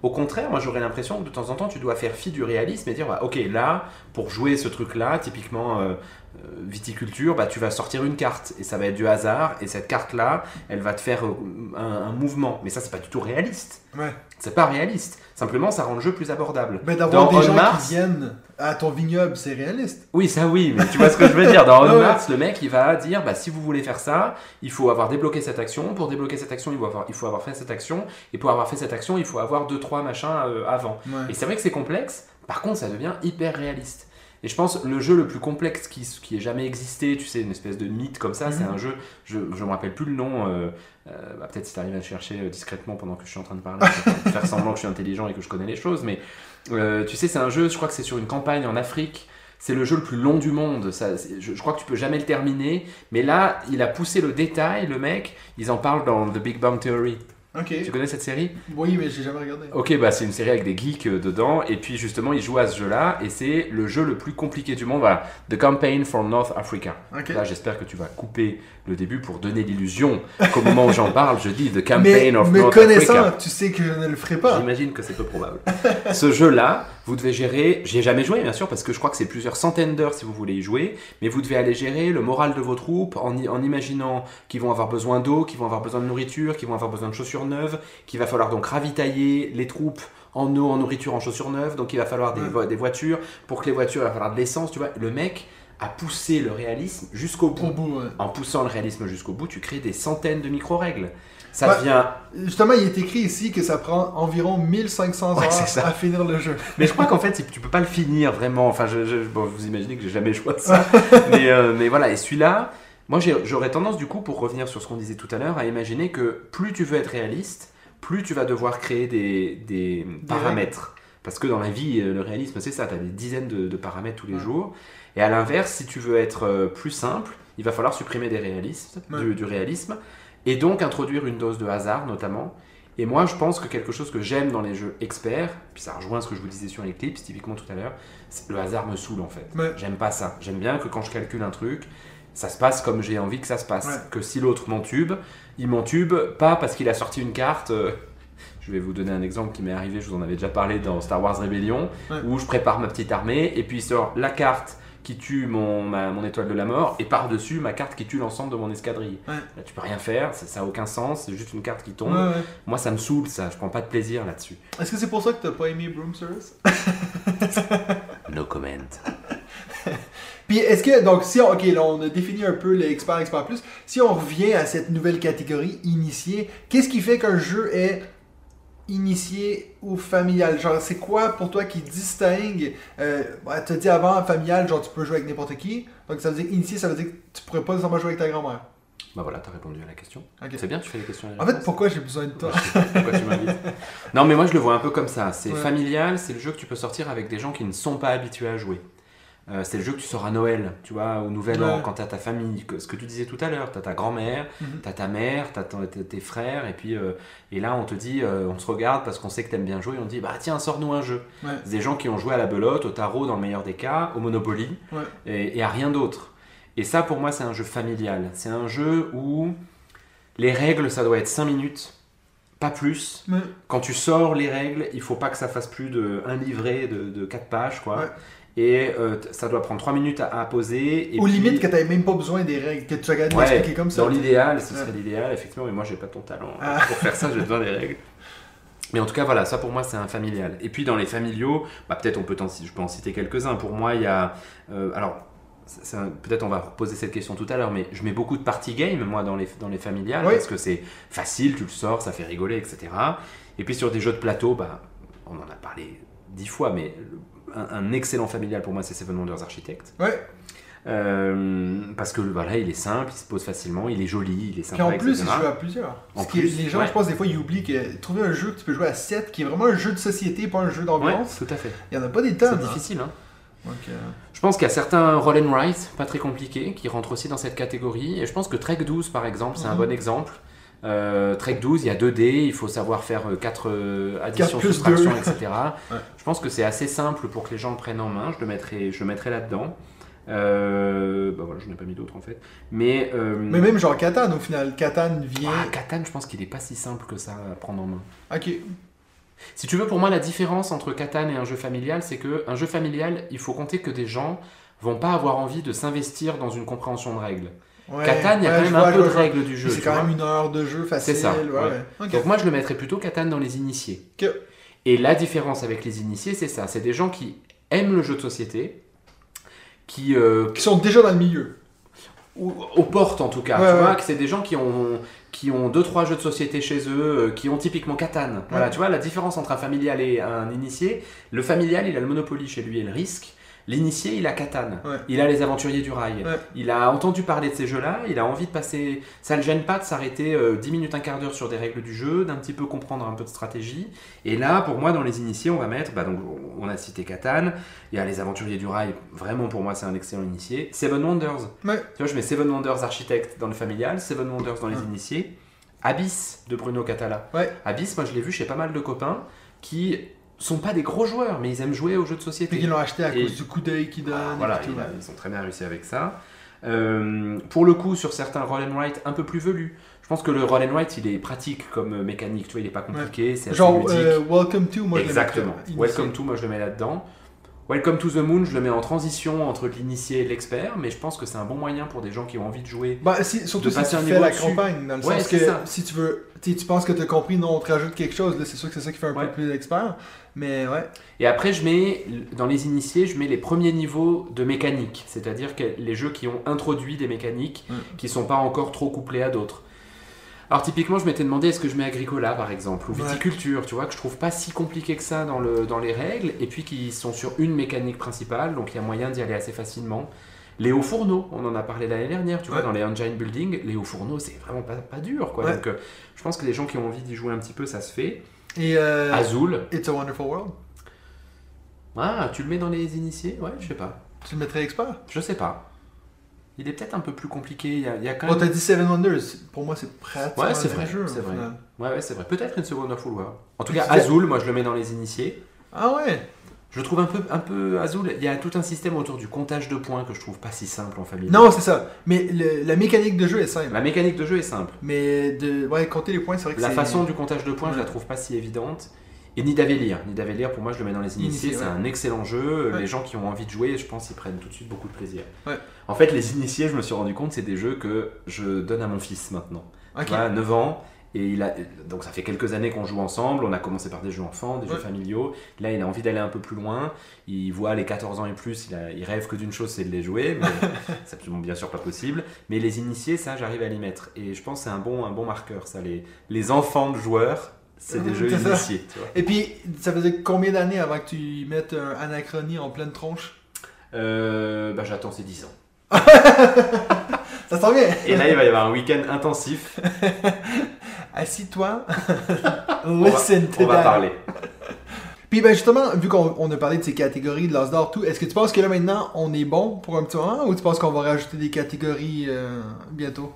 au contraire, moi j'aurais l'impression que de temps en temps, tu dois faire fi du réalisme et dire, bah, ok, là, pour jouer ce truc-là, typiquement euh, euh, viticulture, bah, tu vas sortir une carte et ça va être du hasard. Et cette carte-là, elle va te faire euh, un, un mouvement. Mais ça, c'est pas du tout réaliste. ouais. C'est pas réaliste. Simplement, ça rend le jeu plus abordable. Ben, d'avoir des gens Mars- qui viennent à ton vignoble, c'est réaliste. Oui, ça oui, mais tu vois ce que je veux dire. Dans <laughs> Ouais, ouais. Mars, le mec, il va dire, bah, si vous voulez faire ça, il faut avoir débloqué cette action. Pour débloquer cette action, il faut avoir, il faut avoir fait cette action. Et pour avoir fait cette action, il faut avoir deux, trois machins euh, avant. Ouais. Et c'est vrai que c'est complexe. Par contre, ça devient hyper réaliste. Et je pense le jeu le plus complexe qui, qui ait jamais existé, tu sais, une espèce de mythe comme ça, c'est Mhm. un jeu, je ne me rappelle plus le nom, euh, euh, bah, peut-être si tu arrives à le chercher euh, discrètement pendant que je suis en train de parler, faire semblant que je suis intelligent et que je connais les choses, mais euh, tu sais, c'est un jeu, je crois que c'est sur une campagne en Afrique, c'est le jeu le plus long du monde, ça, je, je crois que tu peux jamais le terminer, mais là, il a poussé le détail, le mec, ils en parlent dans The Big Bang Theory. Tu connais cette série Oui, mais j'ai jamais regardé. Ok, bah c'est une série avec des geeks euh, dedans, et puis justement, ils jouent à ce jeu-là, et c'est le jeu le plus compliqué du monde. Voilà, The Campaign for North Africa. Là, j'espère que tu vas couper le début pour donner l'illusion qu'au moment où j'en parle, je dis The mais Campaign of me North connaissant, Africa. tu sais que je ne le ferai pas. J'imagine que c'est peu probable. <laughs> Ce jeu-là, vous devez gérer. J'y ai jamais joué, bien sûr, parce que je crois que c'est plusieurs centaines d'heures si vous voulez y jouer. Mais vous devez aller gérer le moral de vos troupes en, imaginant qu'ils vont avoir besoin d'eau, qu'ils vont avoir besoin de nourriture, qu'ils vont avoir besoin de chaussures neuves, qu'il va falloir donc ravitailler les troupes en eau, en nourriture, en chaussures neuves. Donc il va falloir des, vo- des voitures. Pour que les voitures, il va falloir de l'essence. Tu vois, le mec a poussé le réalisme jusqu'au bout. Au bout, ouais. En poussant le réalisme jusqu'au bout, tu crées des centaines de micro-règles. Ça devient Justement, il est écrit ici que ça prend environ 1500 Ouais, heures ça. à finir le jeu. Mais je crois qu'en fait, tu peux pas le finir vraiment. Enfin, je, je- bon, vous imaginez que j'ai jamais joué à ça. <laughs> mais, euh, mais voilà, et celui-là, moi j'aurais tendance du coup, pour revenir sur ce qu'on disait tout à l'heure, à imaginer que plus tu veux être réaliste, plus tu vas devoir créer des, des paramètres. Parce que dans la vie, euh, le réalisme, c'est ça, tu as des dizaines de, de paramètres tous les Ouais. jours. Et à l'inverse, si tu veux être euh, plus simple, il va falloir supprimer des réalismes, Ouais. du, du réalisme, et donc introduire une dose de hasard notamment. Et moi, je pense que quelque chose que j'aime dans les jeux experts, puis ça rejoint ce que je vous disais sur Eclipse, typiquement tout à l'heure, c'est- le hasard me saoule en fait. Ouais. J'aime pas ça. J'aime bien que quand je calcule un truc, ça se passe comme j'ai envie que ça se passe. Ouais. Que si l'autre m'entube, il m'entube pas parce qu'il a sorti une carte. euh, <laughs> je vais vous donner un exemple qui m'est arrivé, je vous en avais déjà parlé dans Star Wars Rebellion, Ouais. où je prépare ma petite armée et puis il sort la carte qui tue mon, ma- mon étoile de la mort et par-dessus ma carte qui tue l'ensemble de mon escadrille. Ouais. Là, tu peux rien faire, ça ça a aucun sens, c'est juste une carte qui tombe. Ouais, ouais. Moi, ça me saoule, ça. Je prends pas de plaisir là-dessus. Est-ce que c'est pour ça que t'as pas aimé Broom Service? No comment. <laughs> Puis est-ce que, donc si on, ok, là on a défini un peu l'expert, expert plus, si on revient à cette nouvelle catégorie initié, qu'est-ce qui fait qu'un jeu est initié ou familial Genre c'est quoi pour toi qui distingue, euh, bah, t'as dit avant familial, genre tu peux jouer avec n'importe qui, donc ça veut dire initié, ça veut dire que tu pourrais pas nécessairement jouer avec ta grand-mère. Bah voilà, t'as répondu à la question. C'est bien, tu fais les questions. En fait, pourquoi j'ai besoin de toi? Pourquoi tu m'invites? Non, mais moi je le vois un peu comme ça. C'est Ouais. familial, c'est le jeu que tu peux sortir avec des gens qui ne sont pas habitués à jouer. Euh, c'est le jeu que tu sors à Noël, tu vois, au Nouvel An, quand t'as ta famille, que- ce que tu disais tout à l'heure, t'as ta grand-mère, Mhm. t'as ta mère, t'as ton- tes tes frères, et puis euh, et là on te dit, euh, on se regarde parce qu'on sait que t'aimes bien jouer, et on dit, bah tiens, sors-nous un jeu. Ouais. C'est des gens qui ont joué à la belote, au tarot dans le meilleur des cas, au Monopoly, Ouais. et, et à rien d'autre. Et ça pour moi c'est un jeu familial. C'est un jeu où les règles ça doit être 5 minutes, pas plus. Quand tu sors les règles, il faut pas que ça fasse plus de un livret de, de 4 pages, quoi. Ouais. Et euh, ça doit prendre 3 minutes à, à poser. Et Ou puis- limite que t'avais même pas besoin des règles, que tu regardes Ouais, l'expliquer comme ça. Dans l'idéal, ce Ouais. serait l'idéal, effectivement, mais moi j'ai pas ton talent. Ah. Pour faire ça, j'ai besoin des règles. Mais en tout cas, voilà, ça pour moi c'est un familial. Et puis dans les familiaux, bah, peut-être on peut en, je peux en citer quelques-uns. Pour moi, il y a. euh, alors, peut-être on va reposer cette question tout à l'heure, mais je mets beaucoup de party game moi dans les, dans les familiales Oui. parce que c'est facile, tu le sors, ça fait rigoler, etc. Et puis sur des jeux de plateau, bah, on en a parlé dix fois, mais un, un excellent familial pour moi c'est Seven Wonders Architect. Ouais. Euh, parce que voilà, il est simple, il se pose facilement, il est joli, il est Puis sympa, en plus, il joue à plusieurs. En Parce que plus, les gens, ouais. je pense, des fois, ils oublient que trouver un jeu que tu peux jouer à 7, qui est vraiment un jeu de société, pas un jeu Ouais, d'ambiance, tout à fait. il n'y en a pas des C'est tonnes. hein. difficile. Hein. Donc, euh, Je pense qu'il y a certains roll and write, pas très compliqués, qui rentrent aussi dans cette catégorie. Et je pense que Trek 12, par exemple, c'est un Mhm. bon exemple. Euh, Trek 12, il y a 2 dés, il faut savoir faire 4 additions, plus soustractions, deux. etc. <laughs> Ouais. Je pense que c'est assez simple pour que les gens le prennent en main. Je le mettrai, je le mettrai là-dedans. Euh, bah voilà, je n'ai pas mis d'autres en fait. Mais, euh, Mais même genre Catan, au final, Catan vient. ah, Catan, je pense qu'il n'est pas si simple que ça à prendre en main. Ok. Si tu veux, pour moi, la différence entre Catan et un jeu familial, c'est que un jeu familial, il faut compter que des gens vont pas avoir envie de s'investir dans une compréhension de règles. Ouais, Catan, il y a ouais, quand même vois, un peu de règles du jeu. C'est quand même une heure de jeu facile. C'est ça, Ouais. Donc moi, je le mettrais plutôt Catan dans les initiés. Et la différence avec les initiés, c'est ça. C'est des gens qui aiment le jeu de société, qui, euh, Qui sont déjà dans le milieu. ou- aux portes en tout cas, tu vois, que c'est des gens qui ont qui ont deux trois jeux de société chez eux, euh, qui ont typiquement Catan. Voilà, tu vois la différence entre un familial et un initié. Le familial, il a le Monopoly chez lui et le risque. L'initié, il a Catan. Ouais. Il a les aventuriers du rail. Ouais. Il a entendu parler de ces jeux-là. Il a envie de passer. Ça le gêne pas de s'arrêter euh, 10 minutes, un quart d'heure sur des règles du jeu, d'un petit peu comprendre un peu de stratégie. Et là, pour moi, dans les initiés, on va mettre. Bah, donc, on a cité Catan. Il y a les aventuriers du rail. Vraiment, pour moi, c'est un excellent initié. Seven Wonders. Ouais. Tu vois, je mets Seven Wonders architecte dans le familial, Seven Wonders dans les initiés, Abyss de Bruno Catala. Abyss, moi je l'ai vu chez pas mal de copains qui sont pas des gros joueurs, mais ils aiment jouer aux jeux de société. qu'ils l'ont acheté à Et- cause du coup d'œil qu'ils donnent. Ah, et voilà, tout, ils ont très bien réussi avec ça. Euh, pour le coup, sur certains roll and write un peu plus velus, je pense que le roll and write il est pratique comme euh, mécanique, tu vois, il est pas compliqué, c'est assez Genre, ludique. euh, Welcome to, moi Exactement. Welcome to, moi je le mets là-dedans. Welcome to the Moon, je le mets en transition entre l'initié et l'expert, mais je pense que c'est un bon moyen pour des gens qui ont envie de jouer. Bah, si, surtout de si tu fais la dessus. campagne, dans le Ouais, sens que ça. si tu veux, tu penses que tu as compris, non, on te rajoute quelque chose, là c'est sûr que c'est ça qui fait un Ouais. peu plus d'expert. Mais ouais, Et après, je mets, dans les initiés, je mets les premiers niveaux de mécanique, c'est-à-dire que les jeux qui ont introduit des mécaniques Mm. qui sont pas encore trop couplées à d'autres. Alors typiquement, je m'étais demandé est-ce que je mets Agricola par exemple, ou Ouais. Viticulture, tu vois, que je trouve pas si compliqué que ça dans, le, dans les règles, et puis qui sont sur une mécanique principale, donc il y a moyen d'y aller assez facilement. Les hauts fourneaux, on en a parlé l'année dernière, tu vois, dans les engine building, les hauts fourneaux, c'est vraiment pas, pas dur, quoi. Ouais. Donc euh, je pense que les gens qui ont envie d'y jouer un petit peu, ça se fait. et euh, Azul, It's a Wonderful World, ah, tu le mets dans les initiés? Ouais, je sais pas. tu le mettrais expert Je sais pas. Il est peut-être un peu plus compliqué. Il y a, il y a quand Bon, même. t'as dit Seven Wonders, pour moi c'est pratiquement Ouais, c'est vrai, jeu. c'est au vrai. final. Ouais, ouais, c'est vrai. Peut-être une seconde Full World. En tout cas, Azul, moi je le mets dans les initiés. Ah ouais Je le trouve un peu, un peu Azul. Il y a tout un système autour du comptage de points que je trouve pas si simple en famille. Non, c'est ça. Mais le- la mécanique de jeu est simple. La mécanique de jeu est simple. Mais de ouais, compter les points, c'est vrai que La façon du comptage de points, je la trouve pas si évidente. Et Nidavellir. Nidavellir, pour moi, je le mets dans les initiés. Initié, C'est ouais. un excellent jeu. Ouais. Les gens qui ont envie de jouer, je pense, ils prennent tout de suite beaucoup de plaisir. Ouais. En fait, les initiés, je me suis rendu compte, c'est des jeux que je donne à mon fils maintenant. Ok. Voilà, 9 ans. Et il a, donc ça fait quelques années qu'on joue ensemble. On a commencé par des jeux enfants, des jeux familiaux. Là, il a envie d'aller un peu plus loin. Il voit les 14 ans et plus. Il, a- il rêve que d'une chose, c'est de les jouer. Mais <laughs> c'est absolument bien sûr pas possible. Mais les initiés, ça, j'arrive à l'y mettre. Et je pense que c'est un bon, un bon marqueur. Ça, les, les enfants de joueurs, c'est des jeux c'est ça. initiés. Tu vois. Et puis, ça faisait combien d'années avant que tu mettes un anachronie en pleine tronche? Euh, bah, j'attends ces 10 ans. <laughs> Ça sent bien Et là, il va y avoir un week-end intensif. <laughs> Assis-toi. <laughs> va- Listen to On va that. parler. Puis ben justement, vu qu'on on a parlé de ces catégories de l'as d'or, tout, est-ce que tu penses que là maintenant on est bon pour un petit moment ou tu penses qu'on va rajouter des catégories euh, bientôt?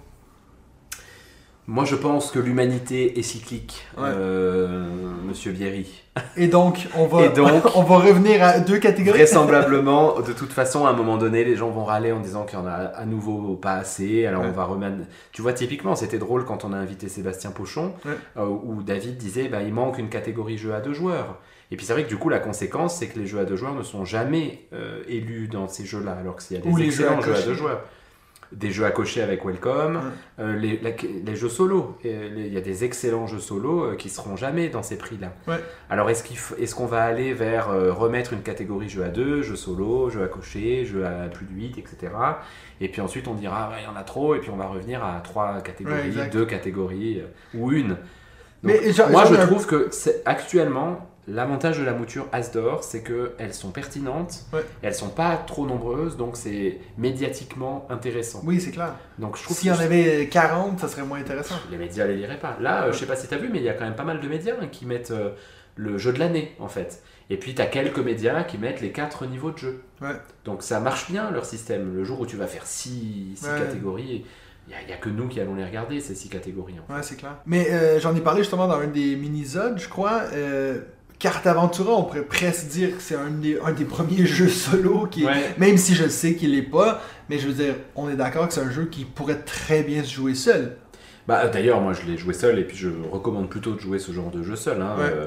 Moi, je pense que l'humanité est cyclique, Ouais. euh, Monsieur Bierry. Et donc on va, Et donc- <laughs> on va revenir à deux catégories. Vraisemblablement, de toute façon, à un moment donné, les gens vont râler en disant qu'il y en a à nouveau pas assez. Alors Ouais. on va remettre. Tu vois, typiquement, c'était drôle quand on a invité Sébastien Pochon, Ouais. euh, où David disait bah, il manque une catégorie jeu à deux joueurs. Et puis c'est vrai que du coup, la conséquence, c'est que les jeux à deux joueurs ne sont jamais euh, élus dans ces jeux-là, alors qu'il y a des Ou les jeux à excellents jeux à, deux joueurs. Des jeux à cocher avec Welcome, euh, les, la- les jeux solo. Euh, Il y a des excellents jeux solo euh, qui seront jamais dans ces prix-là. Ouais. Alors est-ce qu'on va aller vers euh, remettre une catégorie jeu à deux, jeu solo, jeu à cocher, jeu à plus de 8, etc. Et puis ensuite on dira Ouais, il y en a trop, et puis on va revenir à trois catégories, deux catégories, euh, ou une. Donc, Mais genre- moi genre je trouve que c'est- actuellement, l'avantage de la mouture Asdor, c'est qu'elles sont pertinentes, Ouais. et elles sont pas trop nombreuses, donc c'est médiatiquement intéressant. Oui, c'est clair. Donc je trouve S'il y en avait 40, ça serait moins intéressant. les médias les liraient pas. Là, euh, je sais pas si tu as vu, mais il y a quand même pas mal de médias hein, qui mettent euh, le jeu de l'année, en fait. Et puis, tu as quelques médias qui mettent les quatre niveaux de jeu. Ouais. Donc, ça marche bien, leur système. Le jour où tu vas faire six, six Ouais. catégories, il n'y a, que nous qui allons les regarder, ces six catégories. en fait. Ouais, c'est clair. Mais euh, j'en ai parlé justement dans un des mini-zodes, je crois. Euh, Carte Aventura, on pourrait presque dire que c'est un des, un des premiers <laughs> jeux solo qui est- Ouais. Même si je sais qu'il l'est pas, mais je veux dire, on est d'accord que c'est un jeu qui pourrait très bien se jouer seul. Bah, D'ailleurs, moi, je l'ai joué seul, et puis je recommande plutôt de jouer ce genre de jeu seul. hein. Ouais. Euh,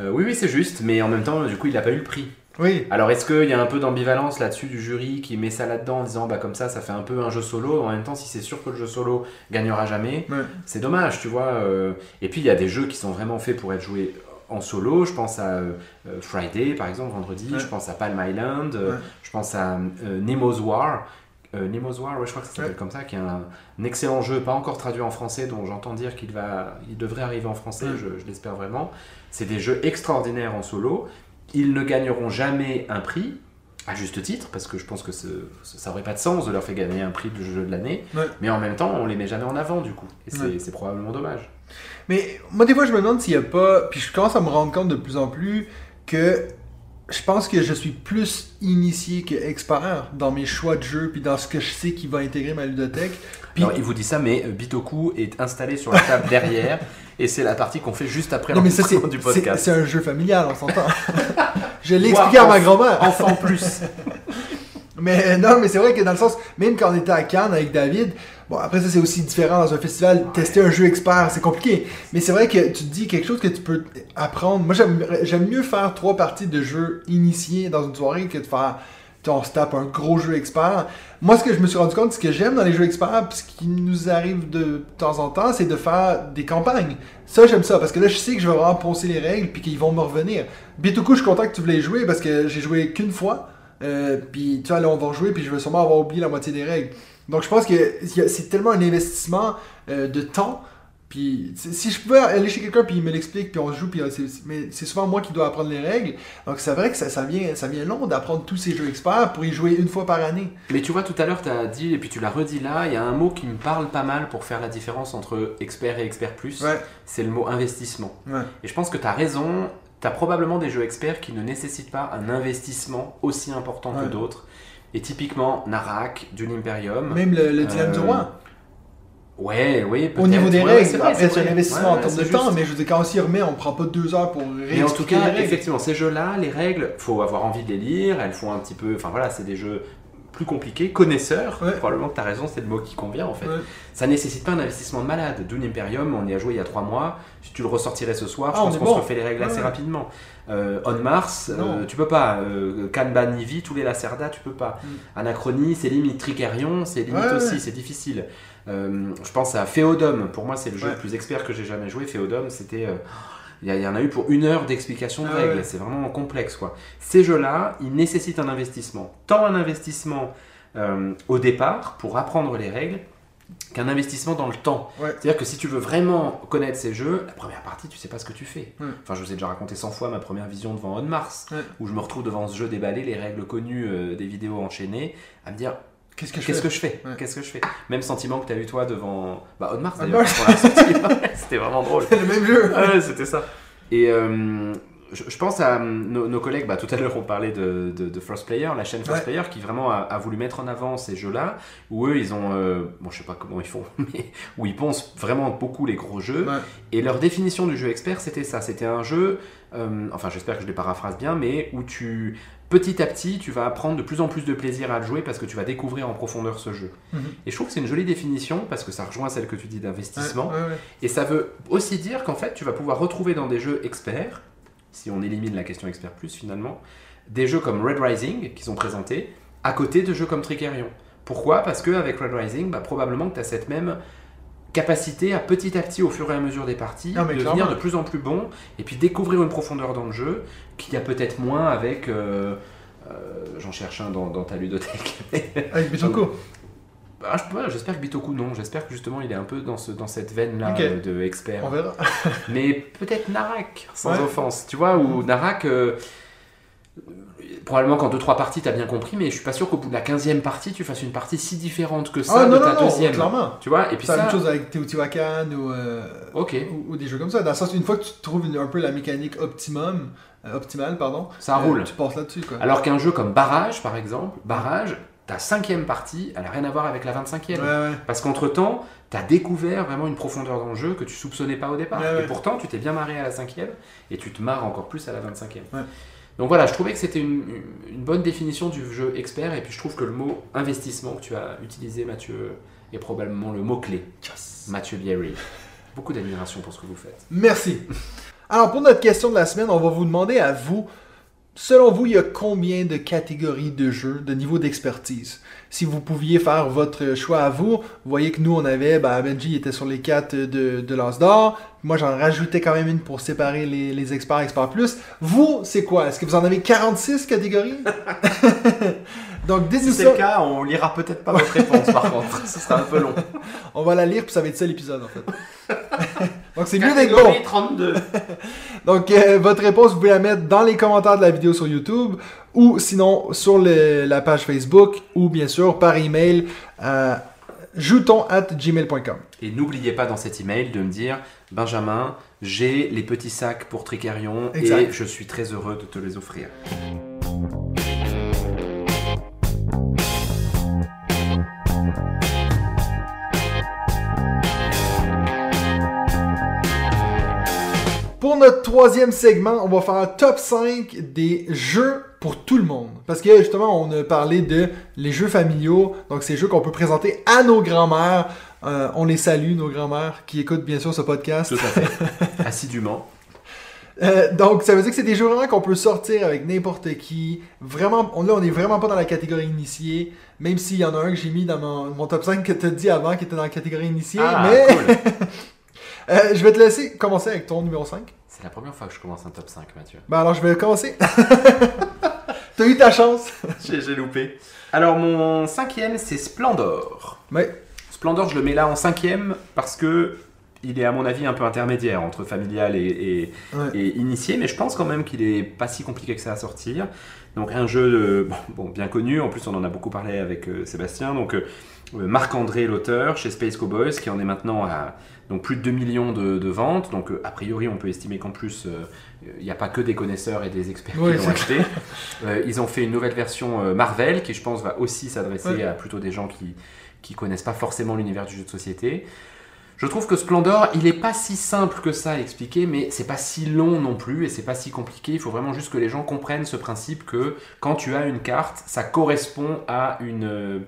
euh, oui, oui, c'est juste, mais en même temps, du coup, il n'a pas eu le prix. Oui. Alors est-ce qu'il y a un peu d'ambivalence là-dessus du jury qui met ça là-dedans en disant bah comme ça ça fait un peu un jeu solo en même temps si c'est sûr que le jeu solo gagnera jamais c'est dommage tu vois euh. et puis il y a des jeux qui sont vraiment faits pour être joués en solo, je pense à euh, euh, Friday par exemple, vendredi, Ouais. je pense à Palm Island, euh, Ouais. je pense à Nemo's War. Euh, Nemo's War, ouais, je crois que ça s'appelle Ouais. comme ça, qui est un, un excellent jeu, pas encore traduit en français, dont j'entends dire qu'il va, il devrait arriver en français, Ouais. je, je l'espère vraiment. C'est des jeux extraordinaires en solo. Ils ne gagneront jamais un prix, à juste titre, parce que je pense que ce- ça n'aurait pas de sens de leur faire gagner un prix de jeu de l'année. Mais en même temps, on les met jamais en avant du coup. Et c'est probablement dommage. Mais moi, des fois, je me demande s'il n'y a pas. Puis je commence à me rendre compte de plus en plus que je pense que je suis plus initié que expert dans mes choix de jeu, puis dans ce que je sais qui va intégrer ma ludothèque. Puis, il vous dit ça, mais Bitoku est installé sur la table derrière, <laughs> et c'est la partie qu'on fait juste après l'enregistrement du podcast. c'est un jeu familial, on s'entend. <laughs> je l'ai expliqué à ma grand-mère. Enfant plus. <laughs> Mais non, mais c'est vrai que dans le sens, même quand on était à Cannes avec David, bon, après ça c'est aussi différent dans un festival, tester un jeu expert, c'est compliqué. Mais c'est vrai que tu te dis quelque chose que tu peux apprendre. Moi, j'aime mieux faire trois parties de jeux initiés dans une soirée que de faire. On se tape un gros jeu expert. Moi, ce que je me suis rendu compte, ce que j'aime dans les jeux experts, puis ce qui nous arrive de temps en temps, c'est de faire des campagnes. Ça, j'aime ça, parce que là, je sais que je vais vraiment les règles, puis qu'ils vont me revenir. Bitoku, je suis content que tu voulais jouer, parce que j'ai joué qu'une fois. Euh, puis tu vois, là, on va rejouer, puis je vais sûrement avoir oublié la moitié des règles. Donc je pense que c'est tellement un investissement euh, de temps. Puis si- je pouvais aller chez quelqu'un, puis il me l'explique, puis on joue, puis euh, mais c'est souvent moi qui dois apprendre les règles. Donc c'est vrai que ça, ça, vient, ça vient long d'apprendre tous ces jeux experts pour y jouer une fois par année. Mais tu vois, tout à l'heure, tu as dit, et puis tu l'as redit là, il y a un mot qui me parle pas mal pour faire la différence entre expert et expert plus. Ouais, C'est le mot investissement. ouais. Et je pense que tu as raison. Tu as probablement des jeux experts qui ne nécessitent pas un investissement aussi important que d'autres. Et typiquement, Narak, Dune Imperium. Même le, le dilemme Euh, du roi. Ouais, oui, Au niveau peut-être. des Ouais, règles, c'est vrai, un investissement Ouais, en termes de temps, mais je veux dire, quand on s'y remet, on prend pas deux heures pour Mais en tout réexpliquer les cas, effectivement, ces jeux-là, les règles, faut avoir envie de les lire, elles font un petit peu. Enfin voilà, c'est des jeux plus compliqués, connaisseurs. Ouais. Probablement que tu as raison, c'est le mot qui convient en fait. Ouais. Ça nécessite pas un investissement de malade. Dune Imperium, on y a joué il y a trois mois. Si tu le ressortirais ce soir, Ah, je on pense qu'on bon. se refait les règles Ouais, assez rapidement. Euh, On Mars, euh, tu peux pas. Euh, Kanban Nivi, tous les Lacerda, tu peux pas. Mm. Anachronie, c'est limite. Tricarion, c'est limite aussi, c'est difficile. Euh, je pense à Féodome. Pour moi, c'est le jeu le plus expert que j'ai jamais joué. Féodome, c'était. Il y, en a eu pour une heure d'explication de Ah règles. ouais. C'est vraiment complexe, quoi. Ces jeux-là, ils nécessitent un investissement. Tant un investissement euh, au départ pour apprendre les règles qu'un investissement dans le temps. Ouais. C'est-à-dire que si tu veux vraiment connaître ces jeux, la première partie, tu sais pas ce que tu fais. Ouais. Enfin, je vous ai déjà raconté 100 fois ma première vision devant On Mars, Ouais. où je me retrouve devant ce jeu déballé, les règles connues euh, des vidéos enchaînées, à me dire Qu'est-ce que je qu'est-ce fais que je fais Ouais. Qu'est-ce que je fais Même sentiment que tu as eu toi devant bah, On Mars On d'ailleurs, Mars. quand on l'a sorti. Ouais, <laughs> C'était vraiment drôle. C'est <laughs> le même jeu. Ouais, c'était ça. Et euh, je, je pense à euh, nos, nos collègues, bah, tout à l'heure on parlait de, de, de First Player, la chaîne First Ouais. Player qui vraiment a, a voulu mettre en avant ces jeux-là, où eux ils ont, euh, bon je sais pas comment ils font, <laughs> mais où ils poncent vraiment beaucoup les gros jeux. Ouais. Et leur définition du jeu expert c'était ça, c'était un jeu, euh, enfin j'espère que je les paraphrase bien, mais où tu, petit à petit, tu vas apprendre de plus en plus de plaisir à le jouer parce que tu vas découvrir en profondeur ce jeu. Mhm. Et je trouve que c'est une jolie définition parce que ça rejoint celle que tu dis d'investissement. Ouais, ouais, ouais. Et ça veut aussi dire qu'en fait, tu vas pouvoir retrouver dans des jeux experts, si on élimine la question expert plus finalement, des jeux comme Red Rising qui sont présentés à côté de jeux comme Tricerion. Pourquoi? Parce qu'avec Red Rising, bah, probablement que tu as cette même capacité à petit à petit, au fur et à mesure des parties, Ah, mais devenir clairement. de plus en plus bon et puis découvrir une profondeur dans le jeu qu'il y a peut-être moins avec. euh, euh, J'en cherche un dans, dans ta ludothèque. Avec Bitoku. Ah, ouais, J'espère que Bitoku non, j'espère que justement il est un peu dans, ce, dans cette veine-là Ok. euh, de expert. On verra. Mais peut-être Narak, sans Ouais. offense. Tu vois, ou Narak, euh, probablement qu'en 2-3 parties, t'as bien compris, mais je suis pas sûr qu'au bout de la 15e partie, tu fasses une partie si différente que ça Ah de ta non, non, deuxième. clairement. Tu vois, et puis C'est la ça. même chose avec Teotihuacan ou, euh, Ok, ou, ou des jeux comme ça. Dans le sens, une fois que tu trouves une- un peu la mécanique optimum, euh, optimale, pardon, ça euh, roule. tu passes là-dessus. Quoi. Alors qu'un jeu comme Barrage, par exemple, Barrage, ta cinquième partie, elle a rien à voir avec la 25e. ouais, ouais. Parce qu'entre temps, tu as découvert vraiment une profondeur dans le jeu que tu soupçonnais pas au départ. Ouais. Et pourtant, tu t'es bien marré à la cinquième et tu te marres encore plus à la 25e. Donc voilà, je trouvais que c'était une, une bonne définition du jeu expert et puis je trouve que le mot investissement que tu as utilisé, Mathieu, est probablement le mot-clé. Mathieu Bierry. Beaucoup d'admiration pour ce que vous faites. Merci. Alors, pour notre question de la semaine, on va vous demander à vous selon vous, il y a combien de catégories de jeux, de niveau d'expertise? Si vous pouviez faire votre choix à vous, vous voyez que nous, on avait, ben, Benji était sur les 4 de, de l'As d'or. Moi, j'en rajoutais quand même une pour séparer les, les experts, experts plus. Vous, c'est quoi? Est-ce que vous en avez 46 catégories? <laughs> Donc, Si c'est le cas, on lira peut-être pas votre réponse par <laughs> contre. Ce sera un peu long. On va la lire, puis ça va être ça l'épisode, en fait. <laughs> Donc, c'est mieux d'être bon. Catégorie 32. <laughs> Donc, euh, votre réponse, vous pouvez la mettre dans les commentaires de la vidéo sur YouTube ou sinon sur le- la page Facebook ou bien sûr par email à jouton at gmail.com. Et n'oubliez pas dans cet email de me dire Benjamin, j'ai les petits sacs pour Tricarion et Exact. je suis très heureux de te les offrir. Pour notre troisième segment, on va faire un top 5 des jeux pour tout le monde. Parce que justement, on a parlé de les jeux familiaux, donc ces jeux qu'on peut présenter à nos grands-mères. Euh, on les salue, nos grands-mères, qui écoutent bien sûr ce podcast. Tout à fait. <laughs> Assidûment. Euh, donc, ça veut dire que c'est des jeux vraiment qu'on peut sortir avec n'importe qui. Vraiment, on, là, on est vraiment pas dans la catégorie initiée. Même s'il y en a un que j'ai mis dans mon, mon top 5 que tu as dit avant qui était dans la catégorie initiée. Ah, mais cool. <laughs> euh, je vais te laisser commencer avec ton numéro 5. C'est la première fois que je commence un top 5, Mathieu. Ben alors, je vais commencer. <laughs> T'as eu ta chance. <laughs> J'ai j'ai loupé. Alors, mon cinquième, c'est Splendor. Ouais. Splendor, je le mets là en cinquième parce que il est à mon avis un peu intermédiaire entre familial et, et- Ouais. et initié, mais je pense quand même qu'il est pas si compliqué que ça à sortir. Donc un jeu de- bon, bon, bien connu, en plus on en a beaucoup parlé avec euh, Sébastien, donc euh, Marc-André l'auteur chez Space Cowboys qui en est maintenant à donc plus de 2 millions de, de ventes, donc euh, a priori on peut estimer qu'en plus euh, il n'y a pas que des connaisseurs et des experts Oui, qui l'ont acheté. Euh, ils ont fait une nouvelle version euh, Marvel qui je pense va aussi s'adresser à plutôt des gens qui qui connaissent pas forcément l'univers du jeu de société. Je trouve que Splendor, il est pas si simple que ça à expliquer, mais c'est pas si long non plus et c'est pas si compliqué. Il faut vraiment juste que les gens comprennent ce principe que quand tu as une carte, ça correspond à une euh,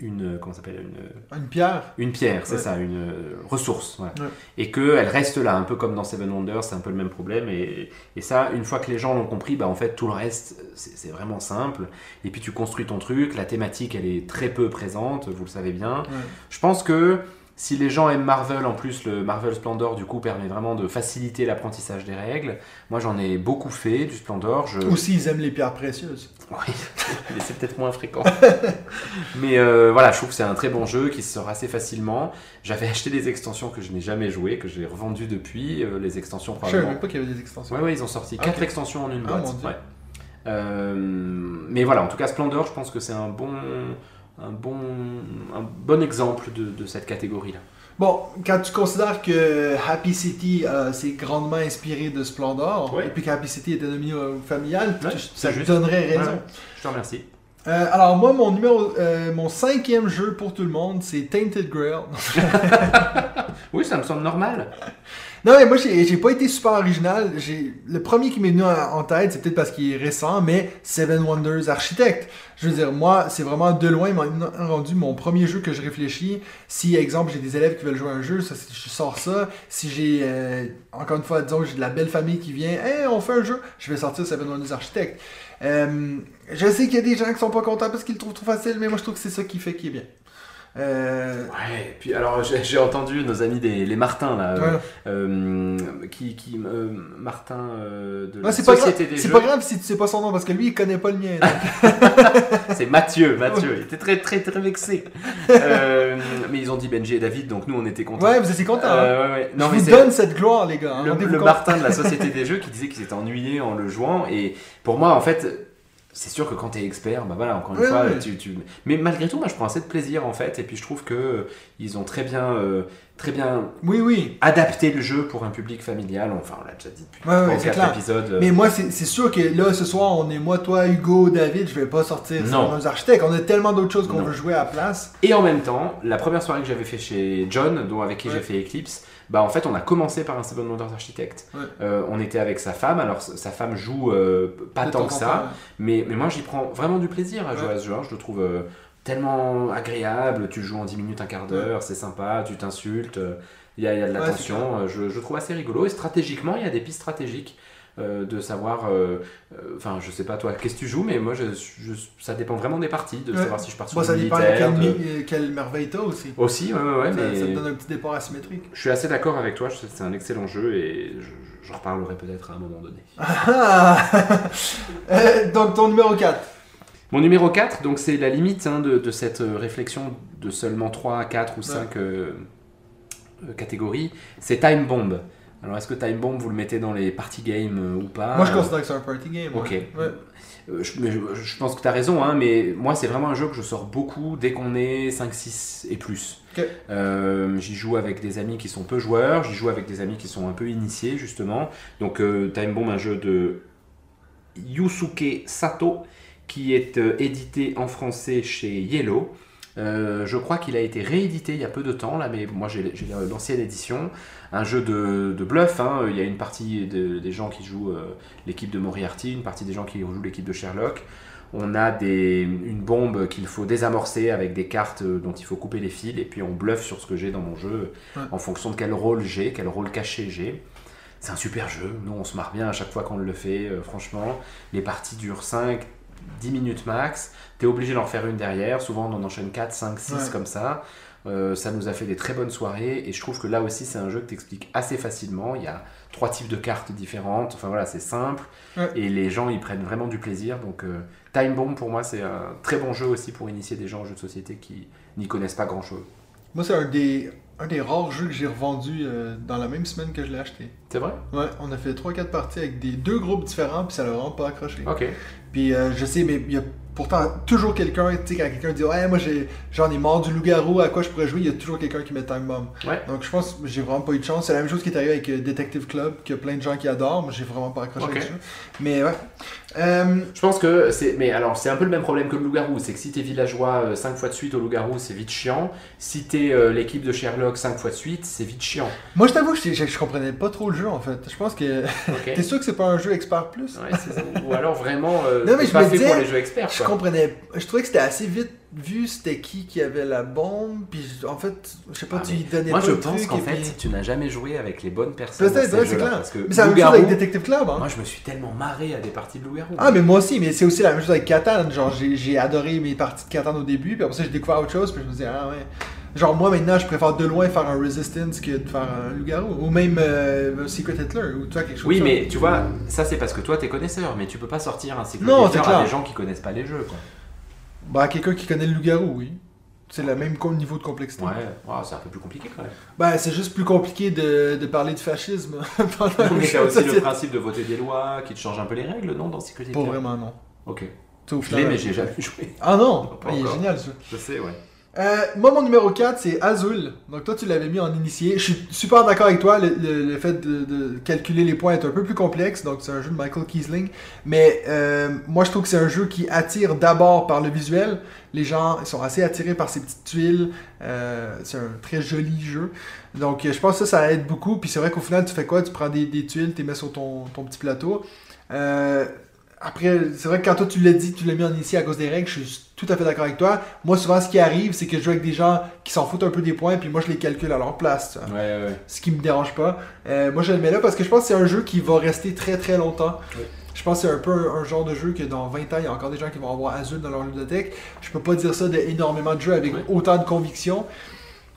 une comment ça s'appelle une Une pierre. une pierre, c'est Ouais. ça, une euh, ressource. voilà. Ouais. Et qu'elle reste là, un peu comme dans Seven Wonders, c'est un peu le même problème. Et, et ça, une fois que les gens l'ont compris, bah, en fait, tout le reste, c'est c'est vraiment simple. Et puis tu construis ton truc, la thématique, elle est très peu présente, vous le savez bien. Ouais. Je pense que si les gens aiment Marvel, en plus, le Marvel Splendor, du coup, permet vraiment de faciliter l'apprentissage des règles. Moi, j'en ai beaucoup fait, du Splendor. Je... Ou s'ils aiment les pierres précieuses. Oui, <laughs> mais c'est peut-être moins fréquent. mais euh, voilà, je trouve que c'est un très bon jeu qui se sort assez facilement. J'avais acheté des extensions que je n'ai jamais jouées, que j'ai revendues depuis. euh, les extensions Je savais probablement. même pas qu'il y avait des extensions. Ouais, ouais, ils ont sorti Ah, 4 ok. extensions en une Ah, boîte. ouais. Euh, mais voilà, en tout cas, Splendor, je pense que c'est un bon, un bon, un bon exemple de, de cette catégorie-là. Bon, quand tu considères que Happy City euh, s'est grandement inspiré de Splendor, et puis que Happy City était nominé au familial, tu- ça te juste. donnerait raison. Je te remercie. Euh, alors moi, mon numéro, euh, mon cinquième jeu pour tout le monde, c'est Tainted Grail. <laughs> Oui, ça me semble normal. <laughs> Non mais moi j'ai pas été super original. Le premier qui m'est venu en tête, c'est peut-être parce qu'il est récent, mais Seven Wonders Architect. Je veux dire, moi c'est vraiment de loin m'a rendu mon premier jeu que je réfléchis. Si exemple j'ai des élèves qui veulent jouer à un jeu, je sors ça. Si j'ai euh, encore une fois disons j'ai de la belle famille qui vient, hey on fait un jeu, je vais sortir Seven Wonders Architect. Euh, je sais qu'il y a des gens qui sont pas contents parce qu'ils le trouvent trop facile, mais moi je trouve que c'est ça qui fait qu'il est bien. Euh, Ouais, puis alors j'ai entendu nos amis des les Martins là, euh, ouais. euh, qui, qui euh, Martin de la c'est pas, Société des c'est Jeux. pas grave si tu sais pas son nom parce que lui il connaît pas le mien. <laughs> C'est Mathieu, Mathieu. Il était très très très vexé. Mais ils ont dit Benji et David, donc nous on était contents. Ouais, vous étiez contents. hein? Non, je vous c'est donne cette gloire, les gars. hein, le, le. Martin de la Société des Jeux qui disait qu'il s'était ennuyé en le jouant. Et pour moi, en fait, c'est sûr que quand t'es expert, bah voilà, encore une fois, tu, tu- Mais malgré tout, moi je prends assez de plaisir en fait. Et puis je trouve que euh, ils ont très bien, euh, très bien Oui, oui. adapté le jeu pour un public familial. Enfin, on l'a déjà dit depuis Ouais, quatre épisodes. euh, Mais moi, c'est sûr que là, ce soir, on est moi, toi, Hugo, David. Je vais pas sortir nos architectes. On a tellement d'autres choses qu'on veut jouer à la place. Et en même temps, la première soirée que j'avais fait chez John, dont avec qui Ouais. j'ai fait Eclipse, bah en fait on a commencé par un Seven Wonders Architect. Ouais. Euh, on était avec sa femme, alors sa femme joue euh, pas tant que ça, mais, mais moi j'y prends vraiment du plaisir à jouer Ouais. à ce jeu. Je le trouve euh, tellement agréable, tu joues en 10 minutes, un quart d'heure, c'est sympa, tu t'insultes, il y, a, y a de la tension, je, je trouve assez rigolo. Et stratégiquement, il y a des pistes stratégiques. Euh, de savoir. euh, euh, Enfin, je sais pas toi, qu'est-ce que tu joues, mais moi, je, je- ça dépend vraiment des parties, de Ouais. savoir si je pars sur Bon, le ça dépend militaire. quelle, de- quelle merveille t'as aussi. Aussi, ouais, ouais, ça, mais ça te donne un petit départ asymétrique. je suis assez d'accord avec toi. C'est un excellent jeu et je- j'en reparlerai peut-être à un moment donné. Ah <laughs> Euh, Donc ton numéro 4. Mon numéro 4, donc c'est la limite hein, de, de cette réflexion de seulement 3, 4 ou 5 catégories, c'est Time Bomb. Alors est-ce que Time Bomb vous le mettez dans les party games euh, ou pas Moi je considère que c'est un party game. Ok. ouais. Euh, je, mais je- je pense que tu as raison, hein, mais moi c'est vraiment un jeu que je sors beaucoup dès qu'on est 5, 6 et plus. Ok. Euh, j'y joue avec des amis qui sont peu joueurs, j'y joue avec des amis qui sont un peu initiés justement. Donc euh, Time Bomb, un jeu de Yusuke Sato qui est euh, édité en français chez Yellow. Euh, je crois qu'il a été réédité il y a peu de temps, là, mais moi j'ai l'ancienne édition. Un jeu de, de bluff, hein. il y a une partie de- des gens qui jouent euh, l'équipe de Moriarty, une partie des gens qui jouent l'équipe de Sherlock. On a des, une bombe qu'il faut désamorcer avec des cartes euh, dont il faut couper les fils, et puis on bluffe sur ce que j'ai dans mon jeu Ouais. en fonction de quel rôle j'ai, quel rôle caché j'ai. C'est un super jeu, nous on se marre bien à chaque fois qu'on le fait, euh, franchement. Les parties durent 5, 10 minutes max. T'es obligé d'en faire une derrière. Souvent, on en enchaîne 4, 5, 6 Ouais. comme ça. Euh, ça nous a fait des très bonnes soirées. Et je trouve que là aussi, c'est un jeu que t'expliques assez facilement. Il y a trois types de cartes différentes. Enfin voilà, c'est simple. Ouais. Et les gens, ils prennent vraiment du plaisir. Donc, euh, Time Bomb, pour moi, c'est un très bon jeu aussi pour initier des gens aux jeux de société qui n'y connaissent pas grand chose. Moi c'est un des, un des rares jeux que j'ai revendu euh, dans la même semaine que je l'ai acheté. C'est vrai? Ouais, on a fait 3-4 parties avec des deux groupes différents puis ça l'a vraiment pas accroché. Ok. Puis euh, je sais, mais il y a pourtant toujours quelqu'un, tu sais, quand quelqu'un dit Ouais, moi j'ai, j'en ai marre du loup-garou, à quoi je pourrais jouer, il y a toujours quelqu'un qui met Time Bomb. Ouais. Donc je pense que j'ai vraiment pas eu de chance. C'est la même chose qui est arrivé avec euh, Detective Club, qu'il y a plein de gens qui adorent, mais j'ai vraiment pas accroché Ok. avec ça. Mais ouais. Euh, Je pense que c'est. Mais alors, c'est un peu le même problème que le loup-garou. C'est que si t'es villageois 5 fois de suite au loup-garou, c'est vite chiant. Si t'es euh, l'équipe de Sherlock 5 fois de suite, c'est vite chiant. moi je t'avoue, je, je, je comprenais pas trop le jeu en fait. Je pense que. <laughs> T'es sûr que c'est pas un jeu expert plus? Ouais. Ou alors vraiment, Non, mais je me disais, pour les jeux experts. Je Quoi. comprenais. Je trouvais que c'était assez vite vu c'était qui qui avait la bombe. Puis en fait, je sais pas, Ah, tu lui donnais Moi, pas je le pense qu'en fait, puis- tu n'as jamais joué avec les bonnes personnes. Peut-être, ces c'est jeux-là, clair. Parce que Mais c'est la même chose avec Detective Club, hein. moi, je me suis tellement marré à des parties de loup-garou. Ah, mais moi aussi, mais c'est aussi la même chose avec Catan. Genre, j'ai j'ai adoré mes parties de Catan au début, puis après ça, j'ai découvert autre chose, puis je me disais, ah ouais. Genre, moi maintenant, je préfère de loin faire un Resistance que de faire un loup-garou. Ou même euh, Secret Hitler, ou tu vois, quelque chose Oui, comme ça. mais tu vois, ça c'est parce que toi t'es connaisseur, mais tu peux pas sortir un Non, Hitler à des gens qui connaissent pas les jeux. Quoi. Bah, quelqu'un qui connaît le loup-garou, oui. C'est le même niveau de complexité. Ouais, c'est un peu plus compliqué quand même. Ben, c'est juste plus compliqué de, de parler de fascisme <laughs> <laughs> Mais jeu t'as aussi le principe de voter des lois qui te changent un peu les règles, non, dans Secret Pas Hitler vraiment, non. Ok. Je l'ai, mais j'ai jamais <laughs> joué. Ah non! Pas Il est génial, ça. Je sais, ouais. Euh, moi, mon numéro 4, c'est Azul. Donc, toi, tu l'avais mis en initié. Je suis super d'accord avec toi. Le, le- le fait de, de calculer les points est un peu plus complexe. Donc, c'est un jeu de Michael Kiesling. Mais euh, moi, je trouve que c'est un jeu qui attire d'abord par le visuel. Les gens ils sont assez attirés par ces petites tuiles. Euh, c'est un très joli jeu. Donc, je pense que ça, ça aide beaucoup. Puis, c'est vrai qu'au final, tu fais quoi? Tu prends des, des tuiles, tu les mets sur ton, ton petit plateau. Euh, après, c'est vrai que quand toi tu l'as dit, tu l'as mis en initié à cause des règles, je suis tout à fait d'accord avec toi. Moi, souvent, ce qui arrive, c'est que je joue avec des gens qui s'en foutent un peu des points, puis moi, je les calcule à leur place. tu vois. Ouais, ouais. Ce qui me dérange pas. Euh, moi, je le mets là parce que je pense que c'est un jeu qui va rester très très longtemps. Je pense que c'est un peu un, un genre de jeu que dans 20 ans, il y a encore des gens qui vont avoir Azul dans leur ludothèque. Je peux pas dire ça d'énormément de jeux avec autant de conviction.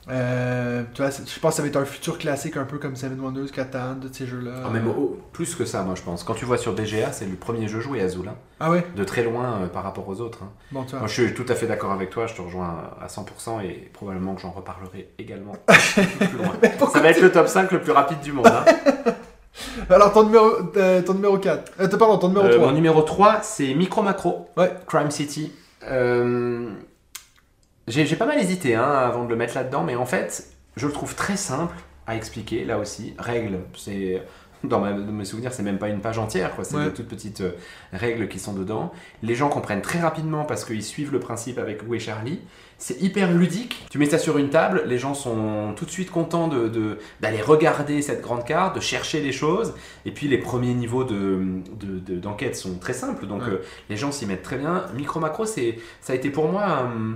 Euh, tu vois, je pense que ça va être un futur classique un peu comme Seven Wonders, Catan, de ces jeux-là. Ah, même plus que ça, moi je pense. Quand tu vois sur BGA, c'est le premier jeu joué Azul, hein. Ah ouais? De très loin euh, par rapport aux autres. hein. Bon. Moi je suis tout à fait d'accord avec toi, je te rejoins à 100% et probablement que j'en reparlerai également <laughs> plus loin. Ça va être le top 5 le plus rapide du monde. hein. <laughs> Alors, ton numéro, euh, ton numéro 4. Euh, pardon, ton numéro Euh, 3. mon numéro 3, c'est Micro Macro, Ouais. Crime City. Euh, J'ai pas mal hésité hein, avant de le mettre là-dedans, mais en fait, je le trouve très simple à expliquer, là aussi. Règles, c'est. Dans, mes souvenirs, c'est même pas une page entière, quoi. C'est Ouais. de toutes petites euh, règles qui sont dedans. Les gens comprennent très rapidement parce qu'ils suivent le principe avec Où est Charlie. C'est hyper ludique. Tu mets ça sur une table, les gens sont tout de suite contents de- d'aller regarder cette grande carte, de chercher les choses. Et puis les premiers niveaux de, de- de- d'enquête sont très simples, donc Ouais. euh, les gens s'y mettent très bien. Micro macro, c'est, ça a été pour moi un,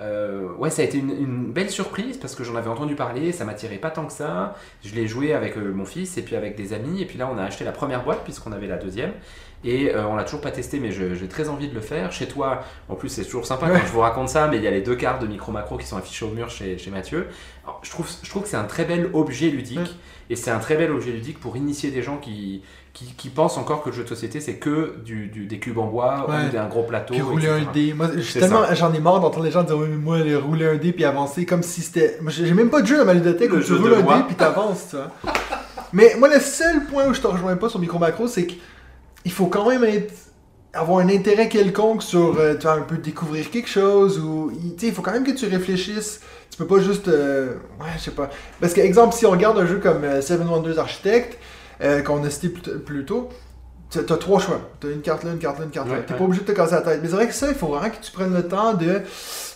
euh, ouais, ça a été une, une belle surprise parce que j'en avais entendu parler, ça m'attirait pas tant que ça. Je l'ai joué avec euh, mon fils et puis avec des amis. Et puis là, on a acheté la première boîte puisqu'on avait la deuxième. Et euh, on l'a toujours pas testé, mais j'ai très envie de le faire. Chez toi, en plus, c'est toujours sympa Ouais. quand je vous raconte ça, mais il y a les deux cartes de micro macro qui sont affichées au mur chez, chez Mathieu. Alors, je, trouve, je trouve que c'est un très bel objet ludique. Ouais. Et c'est un très bel objet ludique pour initier des gens qui, qui, qui pensent encore que le jeu de société, c'est que du, du- des cubes en bois Ouais. ou d'un gros plateau. Puis rouler etc. un dé. Moi, j'en ai marre d'entendre les gens dire, Oui, mais moi, les rouler un dé puis avancer comme si c'était. Moi, j'ai même pas de jeu dans ma ludothèque où tu roules un loi. dé puis t'avances, tu vois. mais moi, le seul point où je te rejoins pas sur Micro Macro, c'est qu'il faut quand même être- avoir un intérêt quelconque sur, euh, tu vois, un peu découvrir quelque chose ou, il- tu sais, il faut quand même que tu réfléchisses. Tu peux pas juste, euh, ouais, je sais pas. Parce que, exemple, si on regarde un jeu comme euh, Seven Wonders Architect, euh, qu'on a cité plus, tôt, t'as t'as trois choix. T'as une carte là, une carte là, une carte là. Ouais, T'es ouais. pas obligé de te casser la tête. Mais c'est vrai que ça, il faut vraiment que tu prennes le temps de.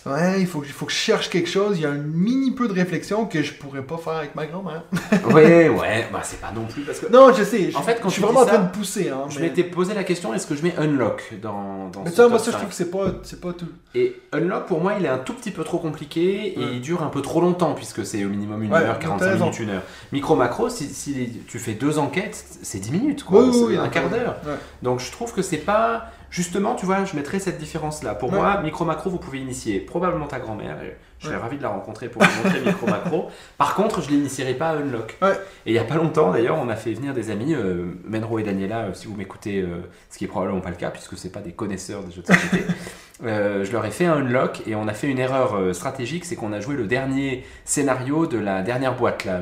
Ouais, il faut, faut que je cherche quelque chose. Il y a un mini peu de réflexion que je pourrais pas faire avec ma grand-mère. <laughs> Ouais, ouais, bah c'est pas non plus parce que. Non, je sais. je- En fait, quand je suis vraiment en train ça, de pousser. Hein, Je mais m'étais posé la question est-ce que je mets unlock dans, dans mais vois, moi, ça, je 5? trouve que c'est pas, c'est pas tout. Et unlock pour moi il est un tout petit peu trop compliqué et Ouais. il dure un peu trop longtemps puisque c'est au minimum une Ouais, heure, t'as 45 raison. minutes, une heure. Micro macro, si, si tu fais deux enquêtes, c'est 10 minutes quoi, oui, un quart d'heure. ouais. Donc je trouve que c'est pas. Justement, tu vois, je mettrais cette différence là. Pour Ouais. moi, micro macro, vous pouvez initier probablement ta grand-mère. Je serais Ouais. ravi de la rencontrer pour vous montrer micro macro. <laughs> Par contre, je l'initierai pas à unlock. Ouais. Et il y a pas longtemps d'ailleurs, on a fait venir des amis, euh, Menro et Daniela, euh, si vous m'écoutez, euh, ce qui est probablement pas le cas puisque c'est pas des connaisseurs des jeux de société. <laughs> Je leur ai fait un unlock et on a fait une erreur stratégique, c'est qu'on a joué le dernier scénario de la dernière boîte là,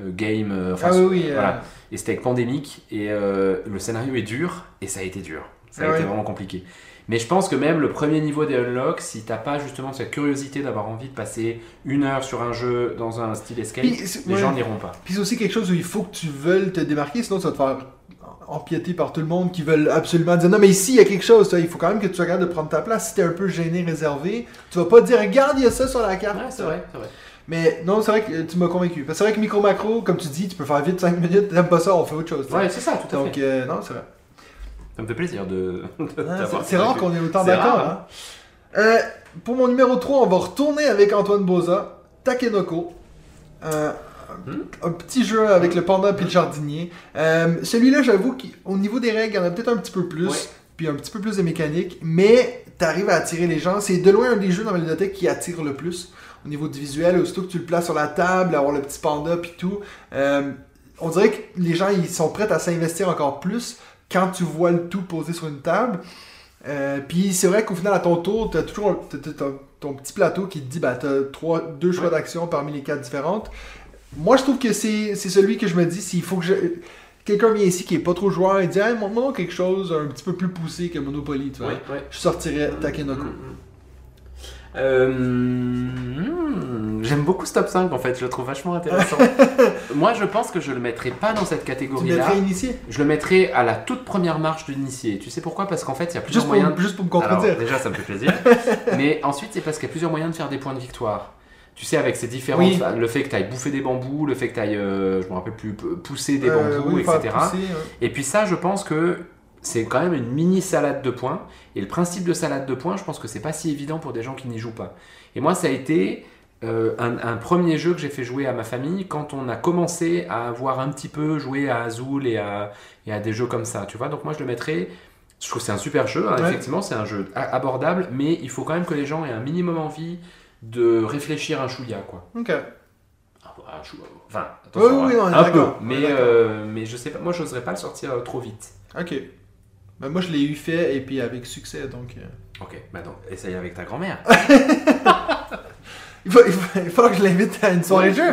game. enfin, Ah oui, oui. voilà. Et c'était avec pandémique et le scénario est dur et ça a été dur. Ça a Ah été vraiment compliqué. Mais je pense que même le premier niveau des unlocks, si t'as pas justement cette curiosité d'avoir envie de passer une heure sur un jeu dans un style escape, Puis, les ouais. gens n'iront pas. Puis c'est aussi quelque chose où il faut que tu veuilles te démarquer, sinon ça va te faire empiéter par tout le monde qui veulent absolument dire non mais ici il y a quelque chose, il faut quand même que tu capable de prendre ta place. Si t'es un peu gêné, réservé, tu vas pas dire regarde il y a ça sur la carte. Ouais, c'est vrai, c'est vrai. Mais non, c'est vrai que tu m'as convaincu. Parce que c'est vrai que micro macro, comme tu dis, tu peux faire vite 5 <laughs> minutes, t'aimes pas ça, on fait autre chose. Ouais, c'est ça, tout à Donc fait. euh, non, c'est vrai. Ça me fait plaisir de. <laughs> de Ah, c'est- rare qu'on ait autant d'accord. Hein. Euh, pour mon numéro 3, on va retourner avec Antoine Boza, Takenoko. Euh, Hmm? Un petit jeu avec le panda puis le jardinier. Euh, Celui-là, j'avoue qu'au niveau des règles, il y en a peut-être un petit peu plus, Ouais. puis un petit peu plus de mécanique, mais t'arrives à attirer les gens. C'est de loin un des jeux dans ma bibliothèque qui attire le plus au niveau du visuel. Aussitôt que tu le places sur la table, avoir le petit panda puis tout, on dirait que les gens ils sont prêts à s'investir encore plus quand tu vois le tout posé sur une table. Euh, puis c'est vrai qu'au final, à ton tour, t'as toujours t'as- t'as- t'as ton petit plateau qui te dit bah t'as trois, deux choix d'action parmi les quatre différentes. Moi, je trouve que c'est c'est celui que je me dis s'il faut que je. Quelqu'un vient ici qui est pas trop joueur et dit hey, montre-moi quelque chose un petit peu plus poussé que Monopoly, tu vois. Je sortirais Takenoko. Mm, mm. Euh, hmm, J'aime beaucoup ce top 5 en fait, je le trouve vachement intéressant. <laughs> Moi je pense que je le mettrais pas dans cette Tu catégorie-là. mettrais initié? Je le mettrais à la toute première marche de l'initié. Tu sais pourquoi? Parce qu'en fait il y a plusieurs juste pour, moyens. de- juste pour me Alors, contredire. déjà ça me fait plaisir. <laughs> Mais ensuite c'est parce qu'il y a plusieurs moyens de faire des points de victoire. Tu sais, avec ces différentes. Oui. Le fait que tu ailles bouffer des bambous, le fait que tu ailles, je me rappelle plus, p- pousser des Euh, bambous, oui, etc. pousser, ouais. Et puis ça, je pense que c'est quand même une mini salade de points. Et le principe de salade de points, je pense que c'est pas si évident pour des gens qui n'y jouent pas. Et moi, ça a été euh, un, un premier jeu que j'ai fait jouer à ma famille quand on a commencé à avoir un petit peu joué à Azul et à, et à des jeux comme ça. Tu vois, donc moi, je le mettrais. Je trouve que c'est un super jeu. hein, Ouais. Effectivement, c'est un jeu a- abordable, mais il faut quand même que les gens aient un minimum envie de réfléchir un chouïa, quoi. Ok. Ah, bah, un chou- Enfin, attention, Oui, oui, hein, un peu, mais, euh, mais je sais pas, moi j'oserais pas le sortir euh, trop vite. Ok. Ben, moi, je l'ai eu fait et puis avec succès, donc. euh, Ok, bah donc essaye avec ta grand-mère. <laughs> Il, faut, il, faut, il faut que je l'invite à une soirée de jeu.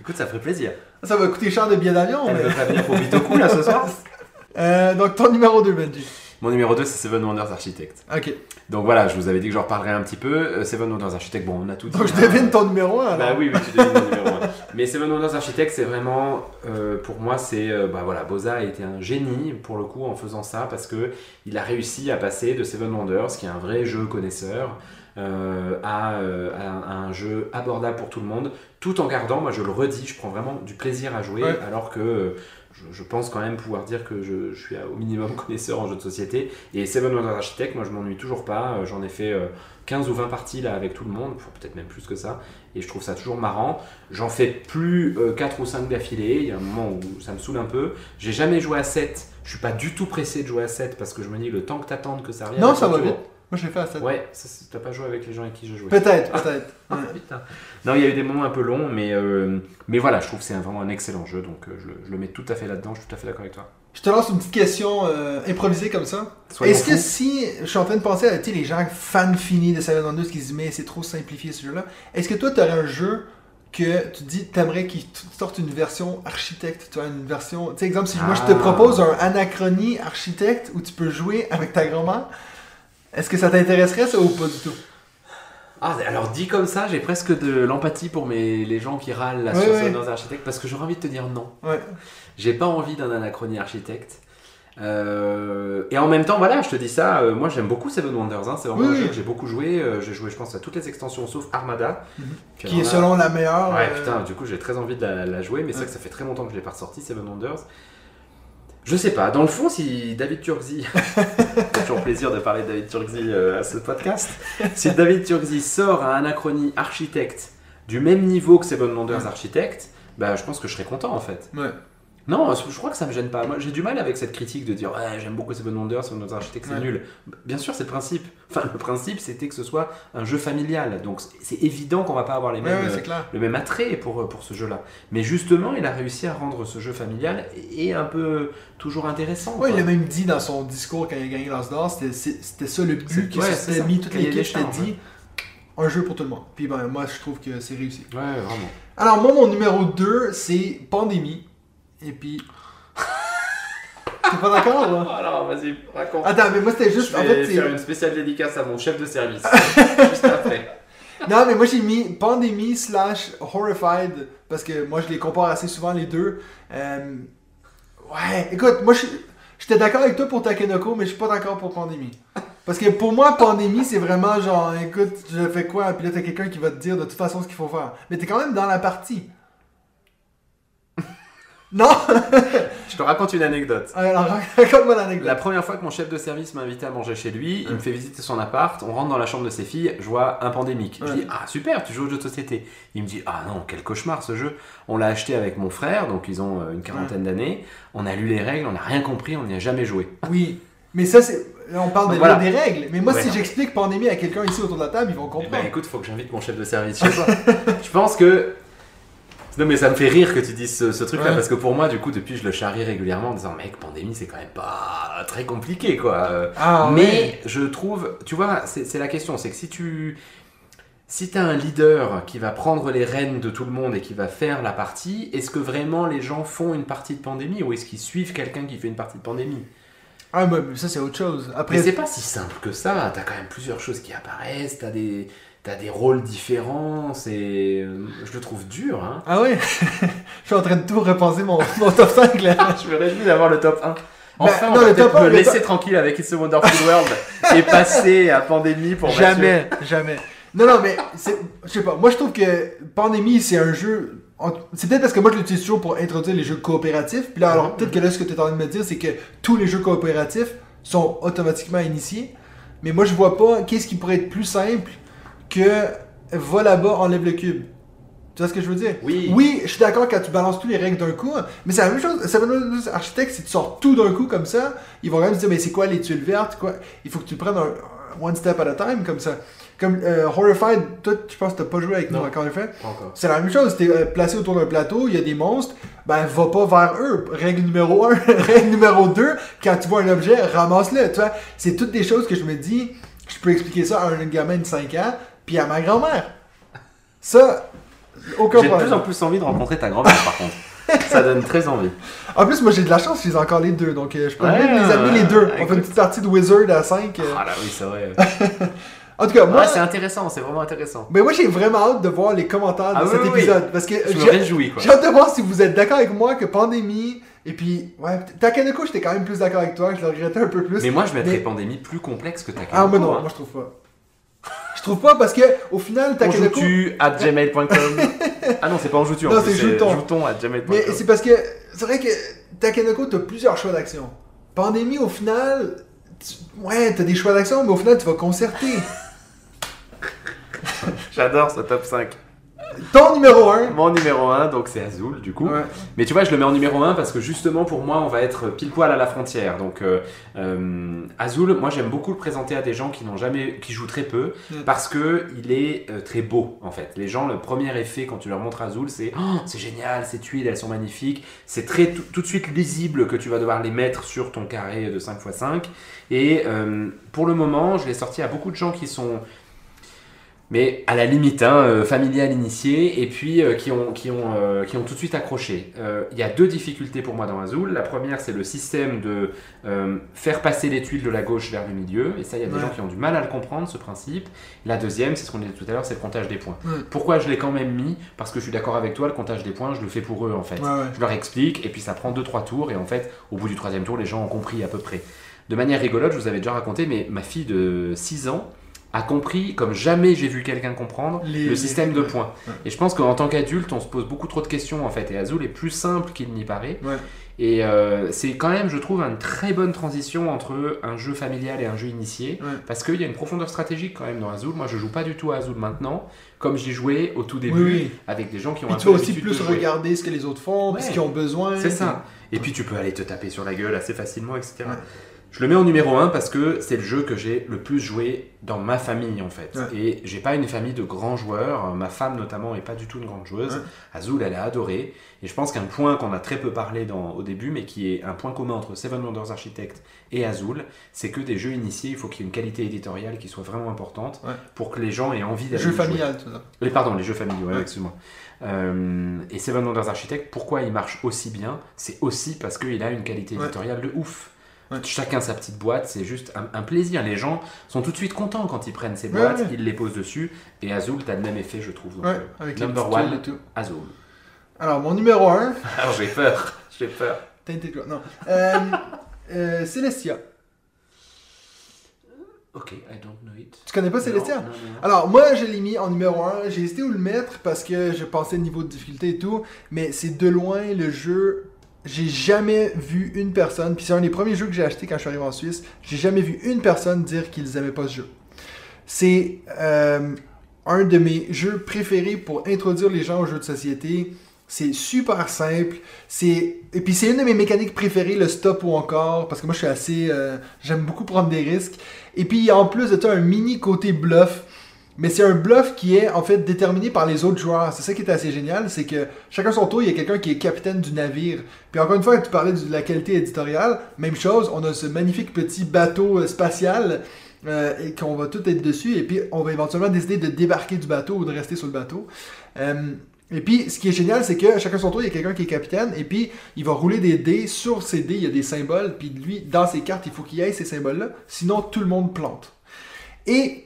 Écoute, ça ferait plaisir. Ça va coûter cher de billets d'avion, Elle mais. pas venir pour Bitoku là ce soir <laughs> Euh, donc, ton numéro 2, Benji. Mon numéro 2, c'est Seven Wonders Architect. Ok. Donc voilà, je vous avais dit que j'en reparlerai un petit peu. Euh, Seven Wonders Architect, bon, on a tout dit. Donc, je hein. devine ton numéro 1. Bah oui, oui, tu devines mon numéro 1. <laughs> Mais Seven Wonders Architect, c'est vraiment, euh, pour moi, c'est, euh, bah voilà, Boza a été un génie pour le coup en faisant ça parce que il a réussi à passer de Seven Wonders, qui est un vrai jeu connaisseur, euh, à, euh, à un, jeu abordable pour tout le monde, tout en gardant, moi je le redis, je prends vraiment du plaisir à jouer, Ouais. alors que euh, je, je pense quand même pouvoir dire que je, je suis au minimum <laughs> connaisseur en jeu de société. Et Seven Wonders Architect, moi je m'ennuie toujours pas, Euh, j'en ai fait euh, 15 ou 20 parties là avec tout le monde, peut-être même plus que ça, et je trouve ça toujours marrant. J'en fais plus 4 ou 5 d'affilée, il y a un moment où ça me saoule un peu. J'ai jamais joué à 7, je suis pas du tout pressé de jouer à 7 parce que je me dis le temps que t'attendes que ça revienne. Non, ça va vite. Moi, je l'ai fait à 7. Ouais, ça, t'as pas joué avec les gens avec qui je jouais. Peut-être, <laughs> peut-être. Ah, putain. Non, il y a eu des moments un peu longs, mais, euh, mais voilà, je trouve que c'est vraiment un excellent jeu, donc euh, je, le- je le mets tout à fait là-dedans, je suis tout à fait d'accord avec toi. Je te lance une petite question euh, improvisée comme ça. Est-ce que si je suis en train de penser à les gens fans finis de Seven Wonders qui se disent mais c'est trop simplifié ce jeu-là, est-ce que toi tu aurais un jeu que tu dis t'aimerais qu'il sorte une version architecte, tu vois une version, tu sais exemple si moi je te Ah. propose un anachronie architecte où tu peux jouer avec ta grand-mère, est-ce que ça t'intéresserait ça ou pas du tout? Ah, alors dit comme ça, j'ai presque de l'empathie pour mes, les gens qui râlent là sur ouais. Seven Wonders Architect parce que j'aurais envie de te dire non. J'ai pas envie d'un anachronie architecte. Euh, et en même temps, voilà, je te dis ça, euh, moi j'aime beaucoup Seven Wonders, hein, c'est vraiment Oui, un jeu oui. que j'ai beaucoup joué. euh, j'ai joué, je pense, à toutes les extensions sauf Armada. Mhm. Qui est selon la meilleure. Ouais, putain, du coup j'ai très envie de la, la jouer, mais c'est vrai que ça fait très longtemps que je l'ai pas ressorti, Seven Wonders. Je sais pas, dans le fond, si David c'est <laughs> toujours plaisir de parler de David Turkzy euh, à ce podcast, si David Turkzy sort un anachronie architecte du même niveau que Seven Wonders Ouais. architecte, bah je pense que je serais content en fait. Ouais. Non, je crois que ça me gêne pas. Moi, j'ai du mal avec cette critique de dire ouais, j'aime beaucoup Seven Wonders, Seven Wonders Architect, c'est Ouais. nul. Bien sûr, c'est le principe. Enfin, le principe, c'était que ce soit un jeu familial. Donc, c'est évident qu'on va pas avoir les mêmes, ouais, euh, le même attrait pour, pour ce jeu-là. Mais justement, il a réussi à rendre ce jeu familial et un peu toujours intéressant. Ouais, quoi. il a même dit dans son discours quand il a gagné l'As d'or, c'était ça le but, ouais, s'était mis toute l'équipe, c'était charges, dit un jeu pour tout le monde. Puis ben, moi je trouve que c'est réussi. Ouais, vraiment. Alors moi mon numéro 2 c'est Pandémie. Et puis... <laughs> T'es pas d'accord là? Alors, vas-y, raconte. Attends, mais moi c'était Je juste... vais En fait, c'est- faire une spéciale dédicace à mon chef de service. <laughs> juste après. Non, mais moi j'ai mis Pandémie slash Horrified parce que moi je les compare assez souvent les deux. Euh, Ouais, écoute, moi je- j'étais d'accord avec toi pour Takenoko, mais je suis pas d'accord pour Pandémie. Parce que pour moi, Pandémie c'est vraiment genre, écoute, je fais quoi, puis là t'as quelqu'un qui va te dire de toute façon ce qu'il faut faire. Mais t'es quand même dans la partie. Non <laughs> Je te raconte une anecdote. Alors raconte-moi l'anecdote. La première fois que mon chef de service m'a invité à manger chez lui, il me fait visiter son appart, on rentre dans la chambre de ses filles, je vois un pandémique. Je dis Ah super, tu joues au jeu de société. Il me dit Ah non, quel cauchemar ce jeu. On l'a acheté avec mon frère, donc ils ont euh, une quarantaine d'années. On a lu les règles, on n'a rien compris, on n'y a jamais joué. Oui, mais ça c'est... là, On parle Voilà. des règles, mais moi Ouais, si j'explique Pandémie à quelqu'un ici autour de la table, ils vont Eh comprendre. ben écoute, faut que j'invite mon chef de service <laughs> chez toi. je pense que. Non mais ça me fait rire que tu dises ce, ce truc-là Ouais. parce que pour moi du coup depuis je le charrie régulièrement en disant mec pandémie c'est quand même pas très compliqué quoi. Ah, Mais ouais. je trouve, tu vois, c'est la question, c'est que si tu si as un leader qui va prendre les rênes de tout le monde et qui va faire la partie, est-ce que vraiment les gens font une partie de pandémie ou est-ce qu'ils suivent quelqu'un qui fait une partie de pandémie? Ah, mais ça c'est autre chose. Après, Mais c'est pas si simple que ça, t'as quand même plusieurs choses qui apparaissent, t'as des, t'as des rôles différents, c'est... euh, Je le trouve dur, hein. Ah ouais <laughs> Je suis en train de tout repenser mon, mon top 5 là. <laughs> Je me réjouis d'avoir le top 1. Enfin, non, on va le top peut-être me laisser tranquille avec It's a Wonderful World <laughs> et passer à pandémie pour. Jamais, jamais. Non, non, mais c'est- je sais pas. Moi, je trouve que Pandémie, c'est un jeu. C'est peut-être parce que moi, je l'utilise toujours pour introduire les jeux coopératifs. Puis là, alors, Mhm. peut-être que là, ce que tu es en train de me dire, c'est que tous les jeux coopératifs sont automatiquement initiés. Mais moi, je vois pas qu'est-ce qui pourrait être plus simple que va là-bas, enlève le cube. Tu vois ce que je veux dire? Oui. Oui, je suis d'accord quand tu balances tous les règles d'un coup, mais c'est la même chose. Seven Wonders Architect, si tu sors tout d'un coup comme ça, ils vont quand même se dire, mais c'est quoi les tuiles vertes? Quoi? Il faut que tu le prennes un, one step at a time comme ça. Comme euh, Horrified, toi, je pense que t'as pas joué avec Non. nous encore une fois. C'est la même chose, t'es euh, placé autour d'un plateau, il y a des monstres, ben va pas vers eux. Règle numéro 1, <laughs> règle numéro 2, quand tu vois un objet, ramasse-le. Tu vois, c'est toutes des choses que je me dis, je peux expliquer ça à un gamin de 5 ans, puis à ma grand-mère. Ça, aucun J'ai de problème. plus en plus envie de rencontrer ta grand-mère par contre. Ça donne très envie. En plus, moi j'ai de la chance, je les ai encore les deux, donc euh, je peux Ouais, même les amener les deux. On fait écoute. une petite partie de Wizard à 5. Ah là oui, c'est vrai. <laughs> En tout cas, moi, Ouais, c'est intéressant, c'est vraiment intéressant. mais moi j'ai vraiment hâte de voir les commentaires de Ah oui, cet oui, oui. épisode. Parce que Je me j'ai réjouis quoi. j'ai hâte de voir si vous êtes d'accord avec moi que Pandémie, et puis, ouais, Takaneko, j'étais quand même plus d'accord avec toi, je le regrettais un peu plus. Mais moi je mettrais Mais- Pandémie plus complexe que ta Ah, moi non, hein. moi je trouve pas. Je trouves pas parce que au final, On Takenoko. joue-tu at gmail.com <laughs> Ah non, c'est pas en Non, plus, c'est jouton. jouton at gmail.com. Mais c'est parce que c'est vrai que Takenoko, t'as plusieurs choix d'action. Pandémie, au final, tu- ouais, t'as des choix d'action, mais au final, tu vas concerter. <laughs> J'adore ce top 5. Ton numéro 1. Mon numéro 1, donc c'est Azul du coup. Ouais. Mais tu vois, je le mets en numéro 1 parce que justement pour moi, on va être pile poil à la frontière. Donc euh, euh, Azul, moi j'aime beaucoup le présenter à des gens qui n'ont jamais, qui jouent très peu, Mm. parce que il est euh, très beau en fait. Les gens, le premier effet quand tu leur montres Azul, c'est oh, c'est génial, ces tuiles, elles sont magnifiques. C'est très tout, de suite lisible que tu vas devoir les mettre sur ton carré de 5x5. Et pour le moment, je l'ai sorti à beaucoup de gens qui sont mais à la limite, hein, euh, familial initié, et puis euh, qui, ont, qui, ont, euh, qui ont tout de suite accroché. Euh, Il y a deux difficultés pour moi dans Azul. La première, c'est le système de faire passer les tuiles de la gauche vers le milieu, et ça, il y a des Ouais. gens qui ont du mal à le comprendre, ce principe. La deuxième, c'est ce qu'on disait tout à l'heure, c'est le comptage des points. Ouais. Pourquoi je l'ai quand même mis? Parce que je suis d'accord avec toi, le comptage des points, je le fais pour eux en fait. Ouais. Je leur explique, et puis ça prend 2-3 tours, et en fait, au bout du troisième tour, les gens ont compris à peu près. De manière rigolote, je vous avais déjà raconté, mais ma fille de 6 ans a compris, comme jamais j'ai vu quelqu'un comprendre, Les- le les- système de points. Ouais. Et je pense qu'en tant qu'adulte, on se pose beaucoup trop de questions en fait, et Azul est plus simple qu'il n'y paraît. Ouais. Et euh, c'est quand même, je trouve, une très bonne transition entre un jeu familial et un jeu initié, Ouais. parce qu'il y a une profondeur stratégique quand même dans Azul. Moi, je joue pas du tout à Azul maintenant, comme j'y jouais au tout début, Oui, oui. avec des gens qui ont un tu peu aussi plus regarder ce que les autres font, Ouais. ce qu'ils ont besoin. C'est ça. Et puis tu peux aller te taper sur la gueule assez facilement, etc. Ouais. Je le mets en numéro 1 parce que c'est le jeu que j'ai le plus joué dans ma famille en fait. Ouais. Et j'ai pas une famille de grands joueurs. Ma femme notamment est pas du tout une grande joueuse. Ouais. Azul, elle a adoré. Et je pense qu'un point qu'on a très peu parlé dans, au début, mais qui est un point commun entre Seven Wonders Architect et Azul, c'est que des jeux initiés, il faut qu'il y ait une qualité éditoriale qui soit vraiment importante Ouais. pour que les gens aient envie d'aller Jeu y jouer. familial, tout ça. Les, pardon, les jeux familiaux, excuse-moi. Euh, et Seven Wonders Architect, pourquoi il marche aussi bien? C'est aussi parce qu'il a une qualité éditoriale de ouf. Ouais. Chacun sa petite boîte, c'est juste un, un plaisir. Les gens sont tout de suite contents quand ils prennent ces boîtes, ouais. ils les posent dessus. Et Azul, t'as le même effet, je trouve. Donc, Ouais, euh, avec number one. Azul. Alors, mon numéro 1, <laughs> Alors j'ai peur, j'ai peur. Tainted non. Euh, euh, Celestia. Ok, I don't know it. Tu connais pas Celestia? Non, non, non. Alors, moi, je l'ai mis en numéro 1. J'ai hésité où le mettre parce que je pensais le niveau de difficulté et tout. Mais c'est de loin le jeu. J'ai jamais vu une personne. Puis c'est un des premiers jeux que j'ai acheté quand je suis arrivé en Suisse. J'ai jamais vu une personne dire qu'ils aimaient pas ce jeu. C'est euh, un de mes jeux préférés pour introduire les gens aux jeux de société. C'est super simple. C'est et puis c'est une de mes mécaniques préférées, le stop ou encore, parce que moi je suis assez, euh, j'aime beaucoup prendre des risques. Et puis en plus de un mini côté bluff. Mais c'est un bluff qui est en fait déterminé par les autres joueurs. C'est ça qui est assez génial, c'est que chacun son tour, il y a quelqu'un qui est capitaine du navire. Puis encore une fois, tu parlais de la qualité éditoriale, même chose, on a ce magnifique petit bateau euh, spatial euh, et qu'on va tout être dessus, et puis on va éventuellement décider de débarquer du bateau ou de rester sur le bateau. Euh, et puis, ce qui est génial, c'est que chacun son tour, il y a quelqu'un qui est capitaine, et puis il va rouler des dés. Sur ces dés, il y a des symboles, puis lui, dans ses cartes, il faut qu'il y ces symboles-là, sinon tout le monde plante. Et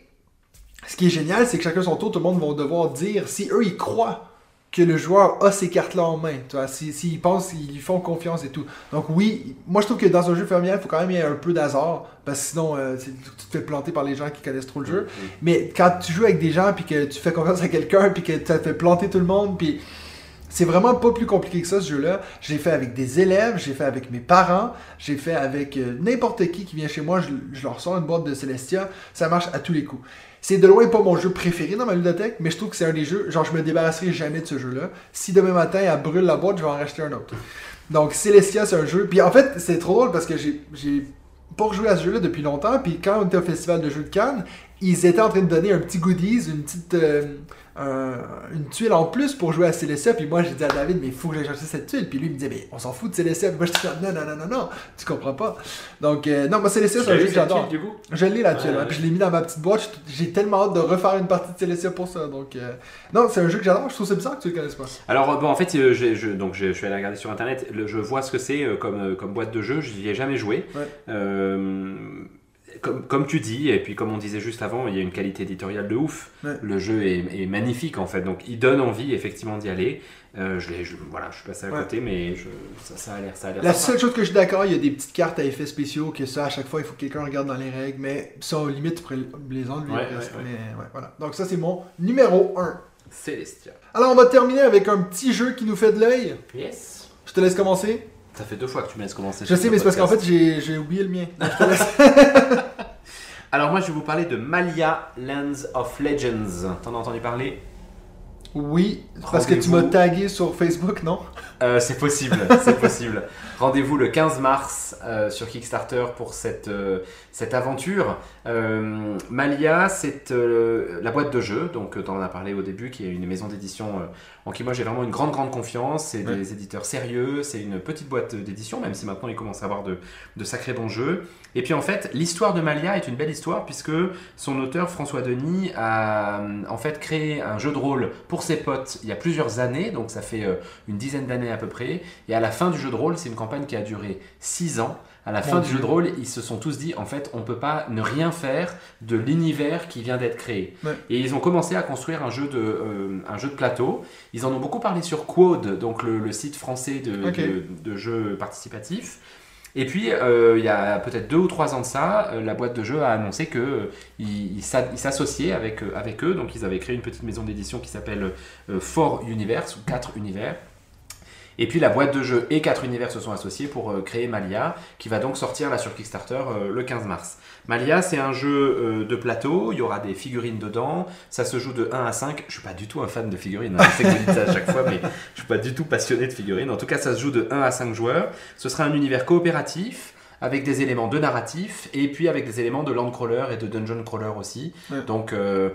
ce qui est génial, c'est que chacun son tour, tout le monde va devoir dire si eux, ils croient que le joueur a ces cartes-là en main. S'ils s'ils pensent, ils lui font confiance et tout. Donc oui, moi je trouve que dans un jeu familial, il faut quand même y avoir un peu d'hasard, parce que sinon, euh, tu te fais planter par les gens qui connaissent trop le jeu. Mais quand tu joues avec des gens, puis que tu fais confiance à quelqu'un, puis que tu as fait planter tout le monde, puis c'est vraiment pas plus compliqué que ça, ce jeu-là. J'ai fait avec des élèves, j'ai fait avec mes parents, j'ai fait avec euh, n'importe qui qui vient chez moi, je, je leur sors une boîte de Celestia, ça marche à tous les coups. C'est de loin pas mon jeu préféré dans ma ludothèque, mais je trouve que c'est un des jeux, genre je me débarrasserai jamais de ce jeu-là. Si demain matin elle brûle la boîte, je vais en racheter un autre. Donc Celestia, c'est un jeu. Puis en fait, c'est trop drôle parce que j'ai pas rejoué à ce jeu-là depuis longtemps. Puis quand on était au festival de jeux de Cannes, ils étaient en train de donner un petit goodies, une petite euh, un- une tuile en plus pour jouer à Celestia. Puis moi, j'ai dit à David, mais il faut que j'aille chercher cette tuile. Puis lui, il me disait, mais on s'en fout de Celestia. Puis moi, je dis, non, non, non, non, non, tu comprends pas. Donc, euh, non, moi, Celestia, c'est un jeu que j'adore. Je l'ai la tuile, Ouais, ouais. puis je l'ai mis dans ma petite boîte. J'ai tellement hâte de refaire une partie de Celestia pour ça. Donc, euh, non, c'est un jeu que j'adore. Je trouve ça bizarre que tu le connaisses pas. Alors euh, bon, en fait, euh, je, donc je, je suis allé regarder sur internet. le- je vois ce que c'est euh, comme, euh, comme boîte de jeu. Je n'y ai jamais joué. Ouais. Comme, comme tu dis, et puis comme on disait juste avant, il y a une qualité éditoriale de ouf. Ouais. Le jeu est, est magnifique en fait, donc il donne envie effectivement d'y aller. Euh, je, je- voilà, je suis passé à Ouais. côté, mais je- ça, ça a l'air ça a l'air La sympa. seule chose que je suis d'accord, il y a des petites cartes à effets spéciaux que ça, à chaque fois, il faut que quelqu'un regarde dans les règles, mais ça, au limite, les enlever. Ouais. Mais voilà. Donc ça, c'est mon numéro 1. Célestia. Alors, on va terminer avec un petit jeu qui nous fait de l'œil. Yes. Je te laisse commencer. Ça fait deux fois que tu me laisses commencer. Je sais, mais c'est parce qu'en fait, j'ai oublié le mien. <laughs> Je te laisse. <laughs> Alors moi je vais vous parler de Malia Lands of Legends. T'en as entendu parler? Oui, parce que tu m'as tagué sur Facebook, non? Euh, c'est possible, <laughs> c'est possible. Rendez-vous le 15 mars euh, sur Kickstarter pour cette, euh, cette aventure. Malia, c'est la boîte de jeu, donc tu en as parlé au début, qui est une maison d'édition en qui moi j'ai vraiment une grande grande confiance. C'est Ouais. des éditeurs sérieux, c'est une petite boîte d'édition, même si maintenant ils commencent à avoir de, de sacrés bons jeux. Et puis en fait, l'histoire de Malia est une belle histoire puisque son auteur François Denis a en fait créé un jeu de rôle pour ses potes il y a plusieurs années, donc ça fait euh, une dizaine d'années à peu près. Et à la fin du jeu de rôle, c'est une campagne qui a duré 6 ans. À la Mon fin du jeu de rôle, ils se sont tous dit en fait, on peut pas ne rien faire de l'univers qui vient d'être créé. Ouais. Et ils ont commencé à construire un jeu de euh, un jeu de plateau. Ils en ont beaucoup parlé sur Quad, donc le, le site français de, de, de jeux participatifs. Et puis, euh, il y a peut-être deux ou trois ans de ça, euh, la boîte de jeux a annoncé que euh, s'associaient avec, eux. Donc, ils avaient créé une petite maison d'édition qui s'appelle Four Universe ou 4 univers. Et puis la boîte de jeu et 4 univers se sont associés pour créer Malia, qui va donc sortir là sur Kickstarter le 15 mars. Malia, c'est un jeu euh, de plateau, il y aura des figurines dedans, ça se joue de 1 à 5. Je suis pas du tout un fan de figurines, hein. je sais que ça à chaque fois, mais je suis pas du tout passionné de figurines. En tout cas, ça se joue de 1 à 5 joueurs. Ce sera un univers coopératif avec des éléments de narratif et puis avec des éléments de land crawler et de dungeon crawler aussi. Ouais. Donc euh,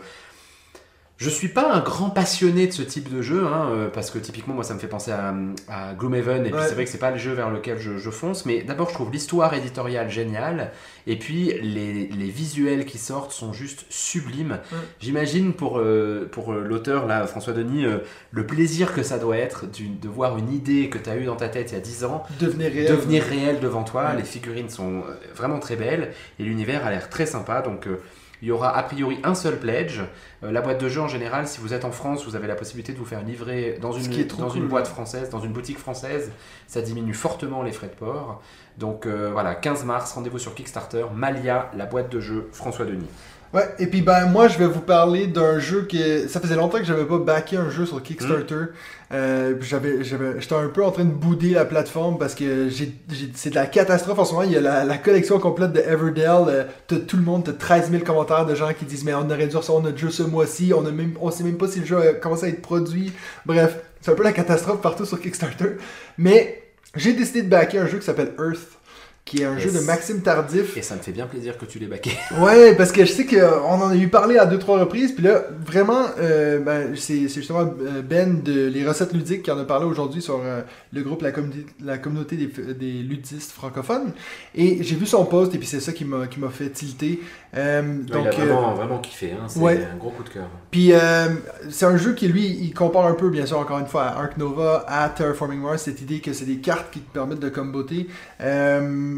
je suis pas un grand passionné de ce type de jeu, hein, euh, parce que typiquement moi ça me fait penser à, à Gloomhaven, et puis Ouais. c'est vrai que c'est pas le jeu vers lequel je, je fonce, mais d'abord je trouve l'histoire éditoriale géniale, et puis les, les visuels qui sortent sont juste sublimes. J'imagine pour, euh, pour euh, l'auteur, là, François Denis, euh, le plaisir que ça doit être de voir une idée que tu as eue dans ta tête il y a 10 ans Devenir réel. devenir réel devant toi. Les figurines sont vraiment très belles et l'univers a l'air très sympa. Donc il y aura a priori un seul pledge. Euh, la boîte de jeu en général, si vous êtes en France, vous avez la possibilité de vous faire livrer dans cool. une boîte française, dans une boutique française. Ça diminue fortement les frais de port. Donc euh, voilà, 15 mars, rendez-vous sur Kickstarter. Malia, la boîte de jeu François Denis. Ouais, et puis ben moi je vais vous parler d'un jeu qui ça faisait longtemps que j'avais pas backé un jeu sur Kickstarter. Hmm. Euh, j'avais j'avais j'étais un peu en train de bouder la plateforme parce que j'ai j'ai- c'est de la catastrophe en ce moment, il y a la, la collection complète de Everdell, euh, t'as tout le monde, t'as 13 000 commentaires de gens qui disent mais on aurait dû recevoir notre jeu ce mois-ci, on a même on sait même pas si le jeu a commencé à être produit. Bref, c'est un peu la catastrophe partout sur Kickstarter, mais j'ai décidé de backer un jeu qui s'appelle Earth qui est un Yes. jeu de Maxime Tardif. Et ça me fait bien plaisir que tu l'aies baqué. <laughs> Ouais, parce que je sais qu'on en a eu parlé à deux trois reprises, puis là, vraiment, euh, ben, c'est justement euh, Ben de Les Recettes Ludiques qui en a parlé aujourd'hui sur euh, le groupe La, Communauté des, des ludistes francophones. Et j'ai vu son post, et puis c'est ça qui m'a fait tilter. Euh, donc, il a euh, vraiment, vraiment kiffé. Hein. C'est ouais. un gros coup de cœur. puis euh, c'est un jeu qui, lui, il compare un peu, bien sûr, encore une fois, à Ark Nova, à Terraforming Mars, cette idée que c'est des cartes qui te permettent de comboter. Euh,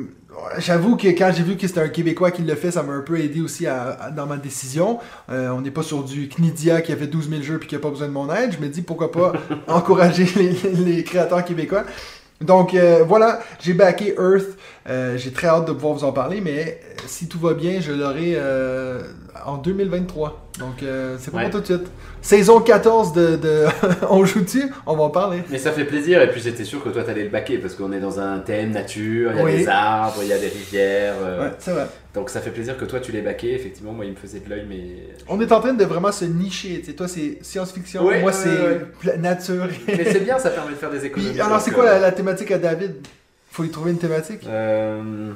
J'avoue que quand j'ai vu que c'était un Québécois qui le fait, ça m'a un peu aidé aussi à- à- dans ma décision. Euh, on n'est pas sur du Knidia qui a fait 12 000 jeux puis qui a pas besoin de mon aide. Je me dis pourquoi pas <laughs> encourager les, les créateurs québécois. Donc euh, voilà, j'ai backé Earth. Euh, j'ai très hâte de pouvoir vous en parler, mais euh, si tout va bien, je l'aurai euh, en 2023. Donc euh, c'est pas Ouais. pour tout de suite. Saison 14 de, de <laughs> On joue-tu On va en parler. Mais ça fait plaisir, et puis j'étais sûr que toi t'allais le baquer, parce qu'on est dans un thème nature, il y a Oui. des arbres, il y a des rivières. Ouais, c'est vrai. Donc ça fait plaisir que toi tu l'aies baqué, effectivement, moi il me faisait de l'œil, mais. On est en train de vraiment se nicher. Tu sais, toi, c'est science-fiction. Ouais, moi, ouais, c'est ouais. nature. mais c'est bien, ça permet de faire des économies. Puis, alors, c'est quoi euh, la, la thématique à David? Faut y trouver une thématique? Euh...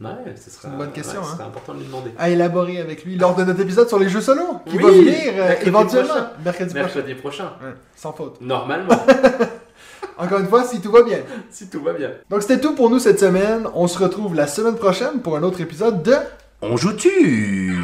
Ouais, ce sera, C'est une bonne question, ouais, hein. serait important de lui demander. à élaborer avec lui lors de notre épisode sur les jeux solo qui Oui, va venir euh, éventuellement mercredi prochain. Mercredi prochain. Sans faute. Normalement, <laughs> Encore une fois, si tout va bien. si tout va bien. Donc c'était tout pour nous cette semaine. On se retrouve la semaine prochaine pour un autre épisode de On joue-tu?